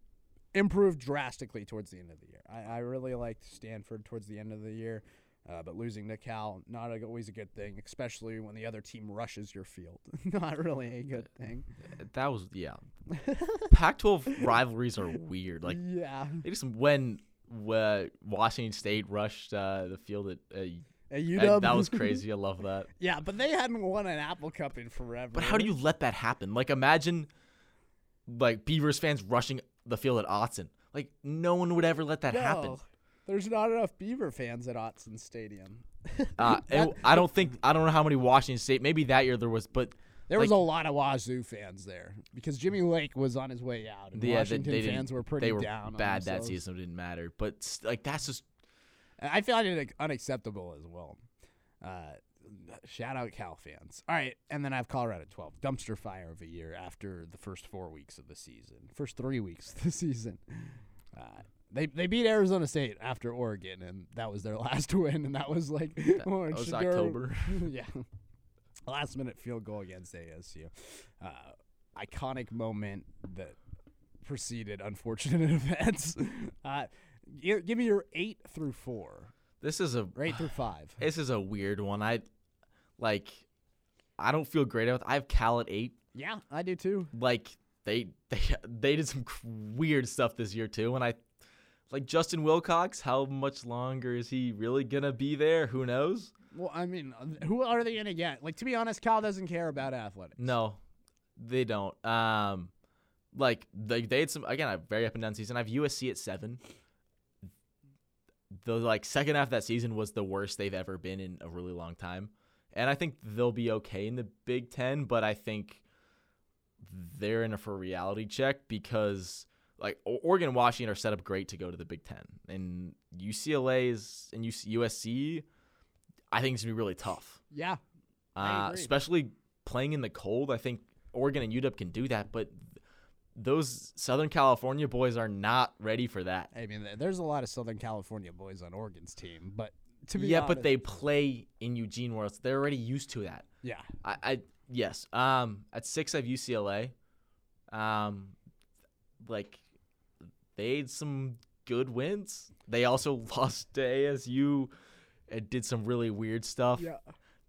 [SPEAKER 3] Improved drastically towards the end of the year. I, I really liked Stanford towards the end of the year. Uh, but losing to Cal, not a, always a good thing, especially when the other team rushes your field. not really a good thing.
[SPEAKER 4] That was yeah. Pac-12 rivalries are weird. Like
[SPEAKER 3] yeah,
[SPEAKER 4] they just when when Washington State rushed uh, the field at. Uh, uh,
[SPEAKER 3] UW.
[SPEAKER 4] that was crazy. I love that.
[SPEAKER 3] Yeah, but they hadn't won an Apple Cup in forever.
[SPEAKER 4] But how do you let that happen? Like imagine like Beavers fans rushing the field at Autzen. Like no one would ever let that happen.
[SPEAKER 3] There's not enough Beaver fans at Autzen Stadium.
[SPEAKER 4] Uh, I don't think I don't know how many Washington State. Maybe that year there was, but
[SPEAKER 3] There was a lot of Wazoo fans there because Jimmy Lake was on his way out, and
[SPEAKER 4] yeah,
[SPEAKER 3] Washington
[SPEAKER 4] they didn't-
[SPEAKER 3] fans were pretty
[SPEAKER 4] they were
[SPEAKER 3] down.
[SPEAKER 4] bad that season. Didn't matter, but like that's just
[SPEAKER 3] I find it unacceptable as well. Uh, shout out Cal fans. All right, and then I have Colorado 12. Dumpster fire of a year after the first four weeks of the season, first three weeks of the season. Uh, they they beat Arizona State after Oregon, and that was their last win, and that was like oh,
[SPEAKER 4] that was
[SPEAKER 3] Shaduro-
[SPEAKER 4] October.
[SPEAKER 3] yeah, last minute field goal against ASU. Uh, iconic moment that preceded unfortunate events. Uh, give me your eight through four.
[SPEAKER 4] this is a
[SPEAKER 3] eight through five.
[SPEAKER 4] This is a weird one. I like. I don't feel great about. I have Cal at eight.
[SPEAKER 3] Yeah, I do too.
[SPEAKER 4] Like they they they did some weird stuff this year too, and I like Justin Wilcox. How much longer is he really gonna be there? Who knows?
[SPEAKER 3] Well, I mean, who are they gonna get? Like to be honest, Cal doesn't care about athletics.
[SPEAKER 4] No, they don't. Um, like they they had some again a very up and down season. I have USC at seven. The like second half of that season was the worst they've ever been in a really long time, and I think they'll be okay in the Big Ten. But I think they're in a for a reality check because like Oregon and Washington are set up great to go to the Big Ten, and UCLA is and USC. I think it's gonna be really tough.
[SPEAKER 3] Yeah,
[SPEAKER 4] Uh, especially playing in the cold. I think Oregon and UW can do that, but those Southern California boys are not ready for that.
[SPEAKER 3] I mean, there's a lot of Southern California boys on Oregon's team, but to be
[SPEAKER 4] yeah,
[SPEAKER 3] honest,
[SPEAKER 4] but they play in Eugene it's- they're already used to that.
[SPEAKER 3] yeah,
[SPEAKER 4] I, I yes. Um, at six, I have UCLA. Um, like they had some good wins. They also lost to ASU and did some really weird stuff.
[SPEAKER 3] Yeah.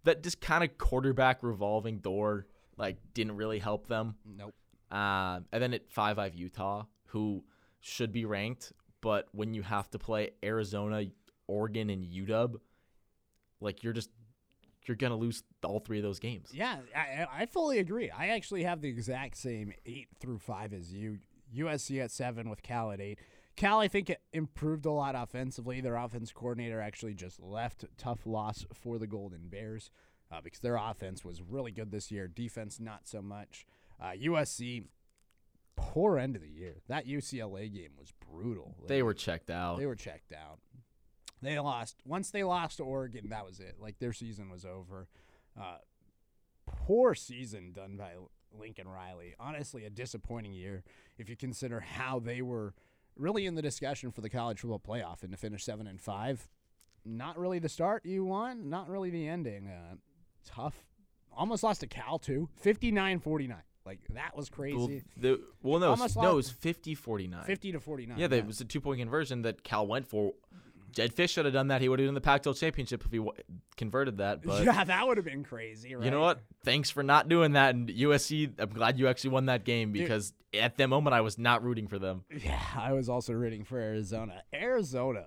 [SPEAKER 4] That just kind of quarterback revolving door like didn't really help them.
[SPEAKER 3] Nope.
[SPEAKER 4] Um, and then at five, I have Utah, who should be ranked, but when you have to play Arizona, Oregon, and UW, like you're just you're gonna lose all three of those games.
[SPEAKER 3] Yeah, I, I- fully agree. I actually have the exact same eight through five as you. USC at seven with Cal at eight. Cal, I think, improved a lot offensively. Their offense coordinator actually just left. Tough loss for the Golden Bears uh, because their offense was really good this year. Defense, not so much. Uh, USC, poor end of the year. That UCLA game was brutal.
[SPEAKER 4] They were checked out.
[SPEAKER 3] They were checked out. They lost. Once they lost to Oregon, that was it. Like their season was over. Uh, poor season done by Lincoln Riley. Honestly, a disappointing year if you consider how they were really in the discussion for the college football playoff and to finish seven and five. Not really the start you want. Not really the ending. Uh, tough. Almost lost to Cal too. 59-49. Like that was crazy.
[SPEAKER 4] Well, the, well no,
[SPEAKER 3] Almost
[SPEAKER 4] no, it was 50 49.
[SPEAKER 3] 50 to 49.
[SPEAKER 4] Yeah, there was a two point conversion that Cal went for. Jedd Fisch should have done that. He would have done the Pac 12 championship if he w- converted that. But
[SPEAKER 3] yeah, that would have been crazy, right?
[SPEAKER 4] you know what? Thanks for not doing that. And USC, I'm glad you actually won that game
[SPEAKER 3] Dude.
[SPEAKER 4] because at that moment I was not rooting for them.
[SPEAKER 3] Yeah, I was also rooting for Arizona. Arizona,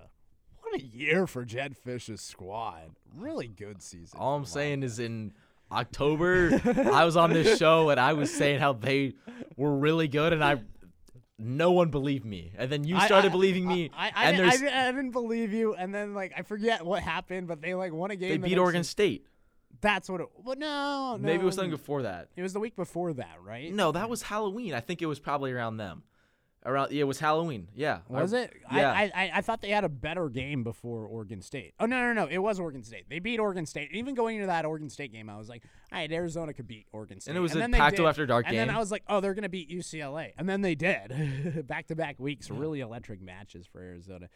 [SPEAKER 3] what a year for Jedd Fisch's squad. Really good season.
[SPEAKER 4] All I'm saying is in October, I was on this show and I was saying how they were really good, and I no one believed me. And then you started
[SPEAKER 3] I-
[SPEAKER 4] believing me,
[SPEAKER 3] I, I,
[SPEAKER 4] and
[SPEAKER 3] didn't- I, didn't- I believe you, and then like I forget what happened, but they like won a game.
[SPEAKER 4] they beat Oregon. State.
[SPEAKER 3] That's what it. Well, no, no.
[SPEAKER 4] Maybe it was something before that.
[SPEAKER 3] It was the week before that, right?
[SPEAKER 4] No, that was Halloween. I think it was probably around them. Around yeah, it was Halloween. Yeah.
[SPEAKER 3] Was
[SPEAKER 4] I-
[SPEAKER 3] it?
[SPEAKER 4] Yeah.
[SPEAKER 3] I, I I thought they had a better game before Oregon State. Oh no no no! It was Oregon State. They beat Oregon State. Even going into that Oregon State game, I was like, all right, Arizona could beat Oregon State.
[SPEAKER 4] And it was a
[SPEAKER 3] they
[SPEAKER 4] Pac-12
[SPEAKER 3] did.
[SPEAKER 4] after dark game.
[SPEAKER 3] And then. I was like, oh, they're gonna beat UCLA, and then they did. back to back weeks, really electric matches for Arizona.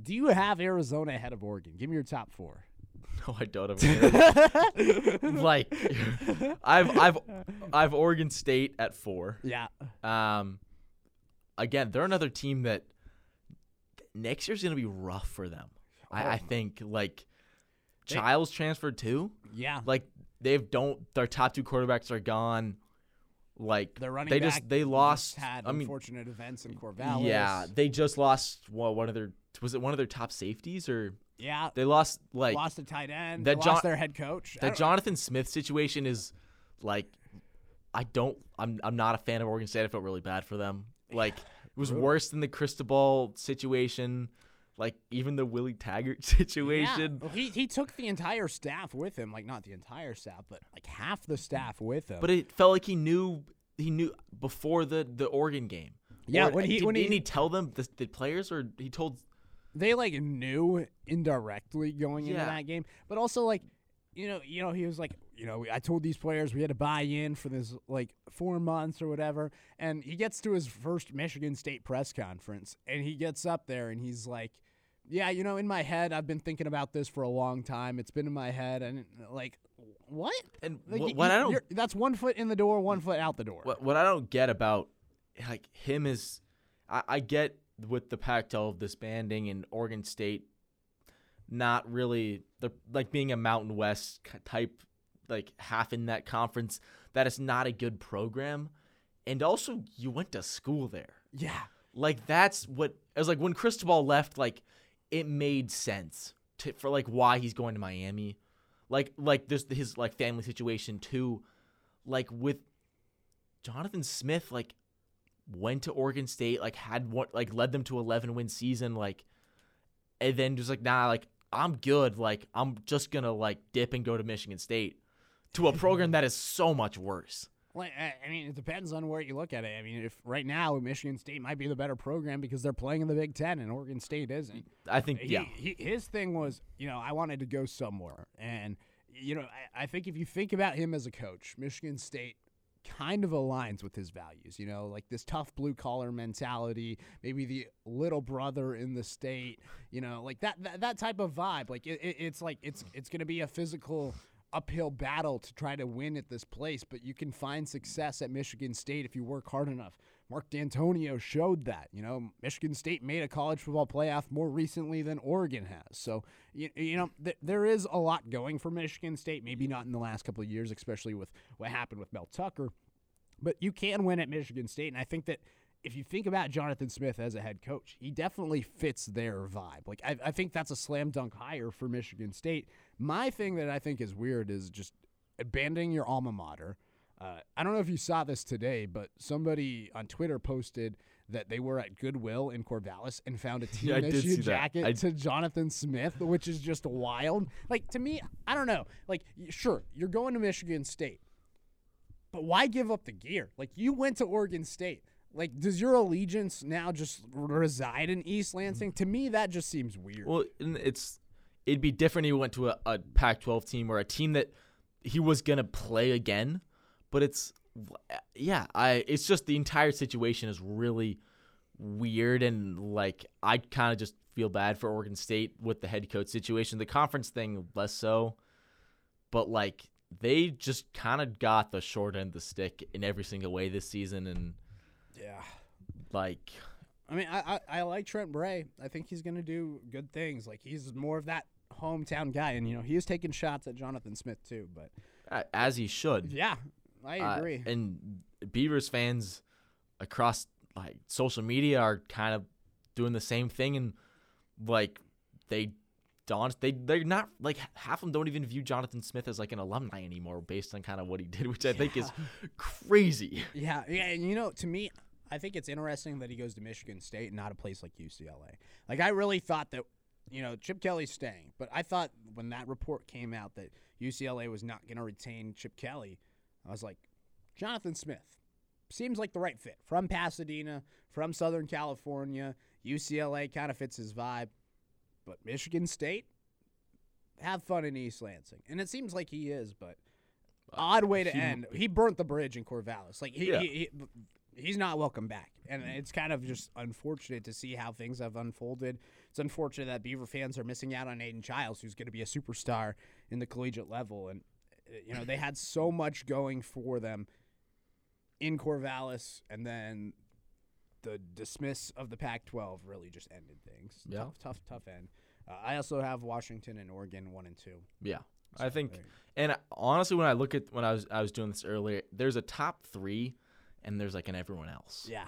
[SPEAKER 3] Do you have Arizona ahead of Oregon? Give me your top four.
[SPEAKER 4] No, I don't have like I've I've I've Oregon State at four.
[SPEAKER 3] Yeah.
[SPEAKER 4] Um again, they're another team that next year's gonna be rough for them. I, oh, I think like
[SPEAKER 3] They-
[SPEAKER 4] Chiles transferred too.
[SPEAKER 3] Yeah.
[SPEAKER 4] Like they've don't their top two quarterbacks are gone. Like
[SPEAKER 3] they're running
[SPEAKER 4] they
[SPEAKER 3] back
[SPEAKER 4] just they lost.
[SPEAKER 3] had
[SPEAKER 4] I mean,
[SPEAKER 3] unfortunate events in Corvallis.
[SPEAKER 4] yeah, they just lost well, one of their was it one of their top safeties or
[SPEAKER 3] Yeah.
[SPEAKER 4] they lost like
[SPEAKER 3] lost a tight end.
[SPEAKER 4] that Jon-
[SPEAKER 3] lost their head coach.
[SPEAKER 4] That Jonathan Smith situation is like I don't I'm I'm not a fan of Oregon State. I felt really bad for them. Like it was
[SPEAKER 3] Brutal.
[SPEAKER 4] worse than the Cristobal situation. Like even the Willie Taggart situation.
[SPEAKER 3] Yeah. Well, he he took the entire staff with him, like not the entire staff, but like half the staff with him.
[SPEAKER 4] But it felt like he knew he knew before the the Oregon game.
[SPEAKER 3] Yeah,
[SPEAKER 4] Or
[SPEAKER 3] when he-
[SPEAKER 4] did,
[SPEAKER 3] when he-
[SPEAKER 4] didn't he tell them the, the players or he told
[SPEAKER 3] they like knew indirectly going into that game, but also like you know, you know, he was like, you know, I told these players we had to buy in for this like four months or whatever, and he gets to his first Michigan State press conference, and he gets up there and he's like, yeah, you know, in my head, I've been thinking about this for a long time. It's been in my head, and like, what?
[SPEAKER 4] And
[SPEAKER 3] Like,
[SPEAKER 4] what, what I don't
[SPEAKER 3] you're- that's one foot in the door, one foot out the door.
[SPEAKER 4] what what I don't get about like him is I, I get with the Pac-12 disbanding and Oregon State not really the like being a Mountain West type like half in that conference that is not a good program. And also you went to school there.
[SPEAKER 3] Yeah.
[SPEAKER 4] like that's what it was like when Cristobal left like it made sense to, for like why he's going to Miami. Like like this his like family situation too. Like with Jonathan Smith like went to Oregon State like had what like led them to 11 win season like and then just like nah like I'm good. Like I'm just going to like dip and go to Michigan State to a program that is so much worse
[SPEAKER 3] Like, I I mean, it depends on where you look at it. I mean, if right now Michigan State might be the better program because they're playing in the Big Ten and Oregon State isn't.
[SPEAKER 4] I think
[SPEAKER 3] He-
[SPEAKER 4] yeah
[SPEAKER 3] he, his thing was, you know, I wanted to go somewhere, and you know, I, I think if you think about him as a coach, Michigan State kind of aligns with his values. You know, like this tough blue collar mentality, maybe the little brother in the state. You know, like that that, that type of vibe. Like it, it, it's like it's it's going to be a physical uphill battle to try to win at this place, but you can find success at Michigan State if you work hard enough. Mark Dantonio showed that. You know, Michigan State made a college football playoff more recently than Oregon has. So, you, you know, th- there is a lot going for Michigan State. Maybe not in the last couple of years, especially with what happened with Mel Tucker. But you can win at Michigan State, and I think that if you think about Jonathan Smith as a head coach, he definitely fits their vibe. Like I, I think that's a slam dunk hire for Michigan State. My thing that I think is weird is just abandoning your alma mater. Uh, I don't know if you saw this today, but somebody on Twitter posted that they were at Goodwill in Corvallis and found a team
[SPEAKER 4] Yeah,
[SPEAKER 3] issue jacket
[SPEAKER 4] I-
[SPEAKER 3] to Jonathan Smith, which is just wild. Like to me, I don't know. Like sure, you're going to Michigan State. But why give up the gear? Like you went to Oregon State. Like does your allegiance now just reside in East Lansing? To me that just seems weird.
[SPEAKER 4] Well, it's it'd be different if he went to a, a Pac-12 team or a team that he was gonna play again. But it's yeah, I it's just the entire situation is really weird and like I kind of just feel bad for Oregon State with the head coach situation. The conference thing less so, but like they just kind of got the short end of the stick in every single way this season and
[SPEAKER 3] yeah.
[SPEAKER 4] like
[SPEAKER 3] I mean, I, I I like Trent Bray. I think he's gonna do good things. Like he's more of that hometown guy, and you know he is taking shots at Jonathan Smith too. But
[SPEAKER 4] as he should.
[SPEAKER 3] yeah, I
[SPEAKER 4] Uh,
[SPEAKER 3] agree.
[SPEAKER 4] and Beavers fans across like social media are kind of doing the same thing, and like they don't they they're not like half of them don't even view Jonathan Smith as like an alumni anymore based on kind of what he did, which I think is crazy.
[SPEAKER 3] Yeah, yeah, and you know, to me, I think it's interesting that he goes to Michigan State and not a place like UCLA. Like I really thought that, you know, Chip Kelly's staying, but I thought when that report came out that UCLA was not going to retain Chip Kelly, I was like, Jonathan Smith seems like the right fit from Pasadena, from Southern California. UCLA kind of fits his vibe, but Michigan State, have fun in East Lansing, and it seems like he is, but. Uh, odd way to
[SPEAKER 4] he-
[SPEAKER 3] end. He burnt the bridge in Corvallis. Like he,
[SPEAKER 4] Yeah.
[SPEAKER 3] he, he he's not welcome back. And it's kind of just unfortunate to see how things have unfolded. It's unfortunate that Beaver fans are missing out on Aidan Chiles, who's going to be a superstar in the collegiate level. And, uh, you know, they had so much going for them in Corvallis, and then the dismiss of the Pac 12 really just ended things.
[SPEAKER 4] Yeah.
[SPEAKER 3] Tough, tough, tough end. Uh, I also have Washington and Oregon one and two.
[SPEAKER 4] Yeah,
[SPEAKER 3] So
[SPEAKER 4] I think, and honestly, when I look at when I was I was doing this earlier, there's a top three, and there's like an everyone else.
[SPEAKER 3] Yeah.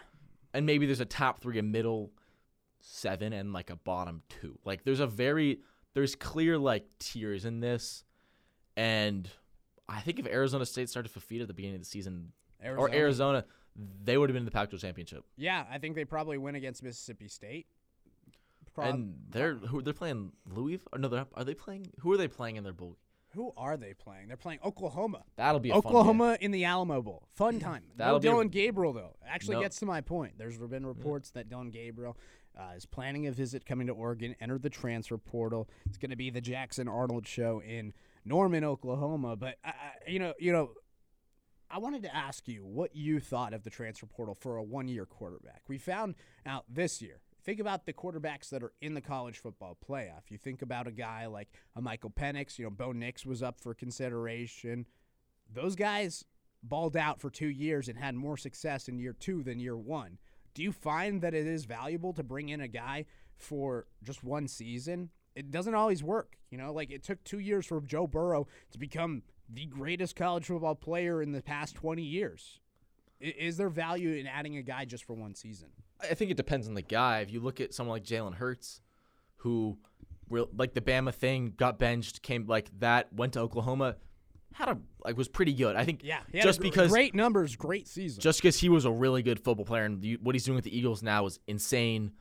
[SPEAKER 4] and maybe there's a top three, a middle seven, and like a bottom two. Like there's a very there's clear like tiers in this, and I think if Arizona State started Fifita at the beginning of the season or
[SPEAKER 3] Arizona.
[SPEAKER 4] Arizona, they would have been in the Pac-12 championship.
[SPEAKER 3] Yeah, I think they probably win against Mississippi State. Prob-
[SPEAKER 4] and they're who they're playing Louisville? or no they're, are they playing who are they playing in their bowl
[SPEAKER 3] who are they playing? They're playing Oklahoma.
[SPEAKER 4] That'll be a fun game.
[SPEAKER 3] Oklahoma in the Alamo Bowl. Fun time.
[SPEAKER 4] That'll
[SPEAKER 3] no
[SPEAKER 4] be a-
[SPEAKER 3] Dillon Gabriel though. Actually
[SPEAKER 4] No.
[SPEAKER 3] gets to my point. There's been reports that Dillon Gabriel uh, is planning a visit coming to Oregon. Entered the transfer portal. It's going to be the Jackson Arnold show in Norman, Oklahoma. But I, I, you know, you know, I wanted to ask you what you thought of the transfer portal for a one-year quarterback. We found out this year. Think about the quarterbacks that are in the college football playoff. You think about a guy like a Michael Penix. You know, Bo Nix was up for consideration. Those guys balled out for two years and had more success in year two than year one. Do you find that it is valuable to bring in a guy for just one season? It doesn't always work. You know, like it took two years for Joe Burrow to become the greatest college football player in the past 20 years. Is there value in adding a guy just for one season?
[SPEAKER 4] I think it depends on the guy. If you look at someone like Jalen Hurts, who, real like the Bama thing, got benched, came like that, went to Oklahoma, had a like was pretty good. I think
[SPEAKER 3] Yeah,
[SPEAKER 4] just
[SPEAKER 3] gr-
[SPEAKER 4] because
[SPEAKER 3] great numbers, great season.
[SPEAKER 4] just because he was a really good football player and the, what he's doing with the Eagles now is insane.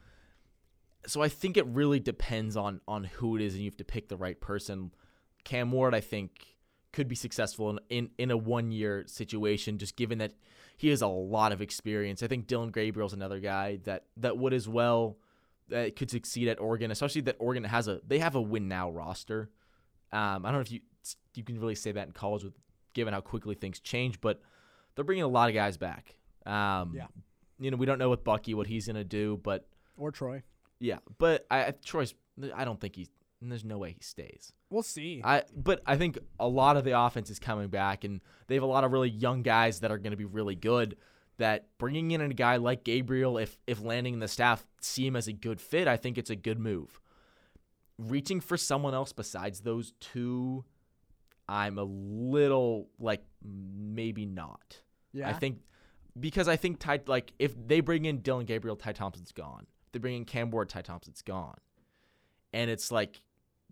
[SPEAKER 4] So I think it really depends on on who it is, and you have to pick the right person. Cam Ward, I think, could be successful in in, in a one year situation, just given that he has a lot of experience. I think Dillon Gabriel's another guy that that would as well that could succeed at Oregon, especially that Oregon has a they have a win now roster. Um, I don't know if you you can really say that in college with given how quickly things change, but they're bringing a lot of guys back. Um,
[SPEAKER 3] Yeah.
[SPEAKER 4] You know, we don't know with Bucky what he's gonna do, but
[SPEAKER 3] or Troy.
[SPEAKER 4] yeah, but I I- Troy's. I don't think he's. And there's no way he stays.
[SPEAKER 3] We'll see.
[SPEAKER 4] I but I think a lot of the offense is coming back, and they have a lot of really young guys that are going to be really good. That bringing in a guy like Gabriel, if if Lanning in the staff see him as a good fit, I think it's a good move. Reaching for someone else besides those two, I'm a little like maybe not.
[SPEAKER 3] Yeah, I
[SPEAKER 4] think because I think Ty like if they bring in Dillon Gabriel, Ty Thompson's gone. If they bring in Cam Ward, Ty Thompson's gone. And it's like,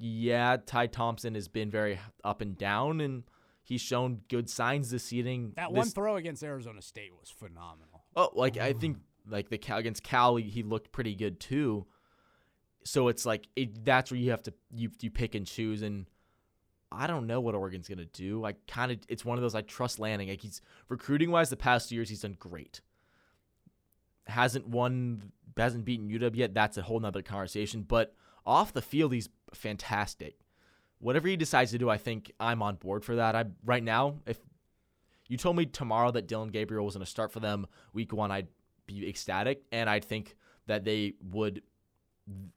[SPEAKER 4] yeah, Ty Thompson has been very up and down, and he's shown good signs this season.
[SPEAKER 3] That
[SPEAKER 4] this,
[SPEAKER 3] one throw against Arizona State was phenomenal.
[SPEAKER 4] Oh, like I think mm. like the Cal against Cal, he- he looked pretty good too. So it's like it, that's where you have to you you pick and choose, and I don't know what Oregon's gonna do. I kind of it's one of those I trust Lanning. Like he's recruiting wise, the past two years he's done great. Hasn't won, hasn't beaten UW yet. That's a whole nother conversation. But off the field, he's fantastic. Whatever he decides to do, I think I'm on board for that. I right now, if you told me tomorrow that Dillon Gabriel was going to start for them week one, I'd be ecstatic, and I'd think that they would.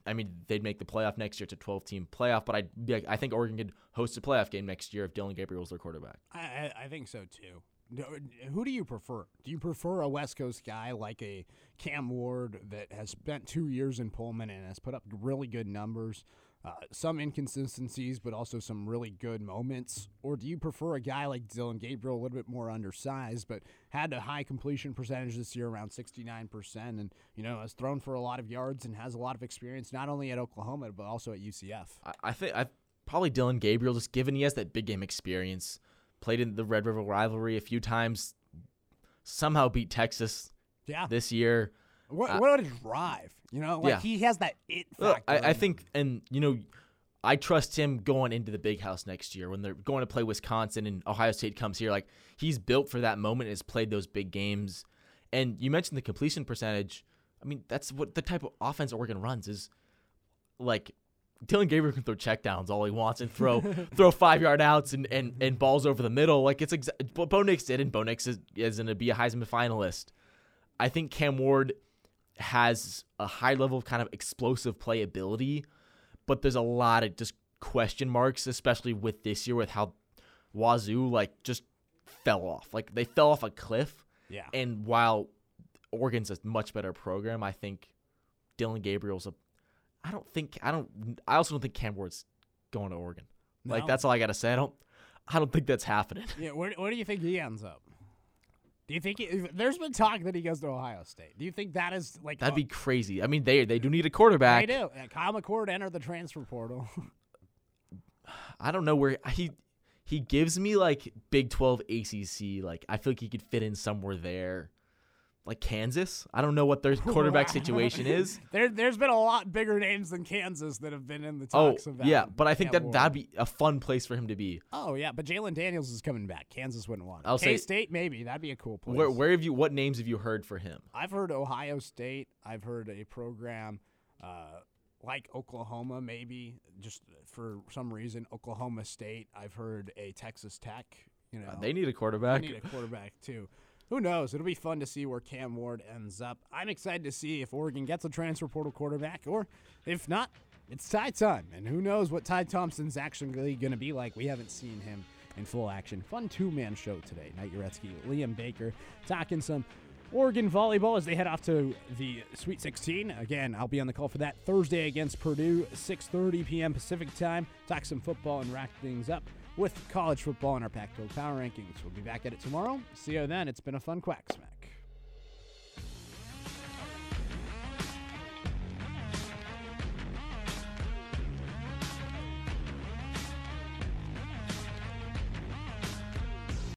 [SPEAKER 4] I mean, they'd make the playoff next year. It's a 12 team playoff, but like, I think Oregon could host a playoff game next year if Dillon Gabriel was their quarterback.
[SPEAKER 3] I, I, I think so too. Who do you prefer? Do you prefer a West Coast guy like a Cam Ward that has spent two years in Pullman and has put up really good numbers, uh, some inconsistencies, but also some really good moments? Or do you prefer a guy like Dillon Gabriel, a little bit more undersized, but had a high completion percentage this year, around 69%, and, you know, has thrown for a lot of yards and has a lot of experience, not only at Oklahoma, but also at UCF?
[SPEAKER 4] I, I think I probably Dillon Gabriel, just given he has that big game experience, played in the Red River rivalry a few times, somehow beat Texas
[SPEAKER 3] Yeah.
[SPEAKER 4] this year.
[SPEAKER 3] What,
[SPEAKER 4] Uh,
[SPEAKER 3] what a drive. You know, like
[SPEAKER 4] yeah.
[SPEAKER 3] he has that it factor.
[SPEAKER 4] I, I think, and you know, I trust him going into the big house next year when they're going to play Wisconsin and Ohio State comes here. Like he's built for that moment, and has played those big games. And you mentioned the completion percentage. I mean, that's what the type of offense Oregon runs is. Like Dillon Gabriel can throw checkdowns all he wants and throw throw five yard outs and, and, and balls over the middle. Like it's exa- what Bo Nix did, and Bo Nix is, is going to be a Heisman finalist. I think Cam Ward has a high level of kind of explosive playability, but there's a lot of just question marks, especially with this year with how Wazoo like just fell off. Like they fell off a cliff.
[SPEAKER 3] Yeah.
[SPEAKER 4] And while Oregon's a much better program, I think Dillon Gabriel's a I don't think I don't. I also don't think Cam Ward's going to Oregon. Like that's all I gotta say. I don't. I don't think that's happening.
[SPEAKER 3] Yeah, where, where do you think he ends up? Do you think he, there's been talk that he goes to Ohio State? Do you think that is like
[SPEAKER 4] That'd
[SPEAKER 3] uh,
[SPEAKER 4] be crazy. I mean, they they do need a quarterback.
[SPEAKER 3] They do. Kyle McCord entered the transfer portal.
[SPEAKER 4] I don't know where he he gives me like Big 12 ACC. Like I feel like he could fit in somewhere there, like Kansas. I don't know what their quarterback situation is.
[SPEAKER 3] There, there's been a lot bigger names than Kansas that have been in the
[SPEAKER 4] Oh
[SPEAKER 3] talks of that.
[SPEAKER 4] yeah, but I think that that'd be a fun place for him to be.
[SPEAKER 3] Oh yeah, but Jalon Daniels is coming back. Kansas wouldn't want.
[SPEAKER 4] I'll say-
[SPEAKER 3] K State maybe that'd be a cool place.
[SPEAKER 4] Where where have you? What names have you heard for him?
[SPEAKER 3] I've heard Ohio State. I've heard a program uh, like Oklahoma, maybe just for some reason. Oklahoma State. I've heard a Texas Tech. You know,
[SPEAKER 4] Uh, they need a quarterback.
[SPEAKER 3] They need a quarterback too. Who knows? It'll be fun to see where Cam Ward ends up. I'm excited to see if Oregon gets a transfer portal quarterback, or if not, it's Ty Ton. And who knows what Ty Thompson's actually going to be like? We haven't seen him in full action. Fun two-man show today. Knight Uretsky, Liam Baker, talking some Oregon volleyball as they head off to the Sweet 16. Again, I'll be on the call for that Thursday against Purdue, 6:30 p.m. Pacific time. Talk some football and rack things up with college football in our Pac-12 Power Rankings. We'll be back at it tomorrow. See you then. It's been a fun Quack Smack.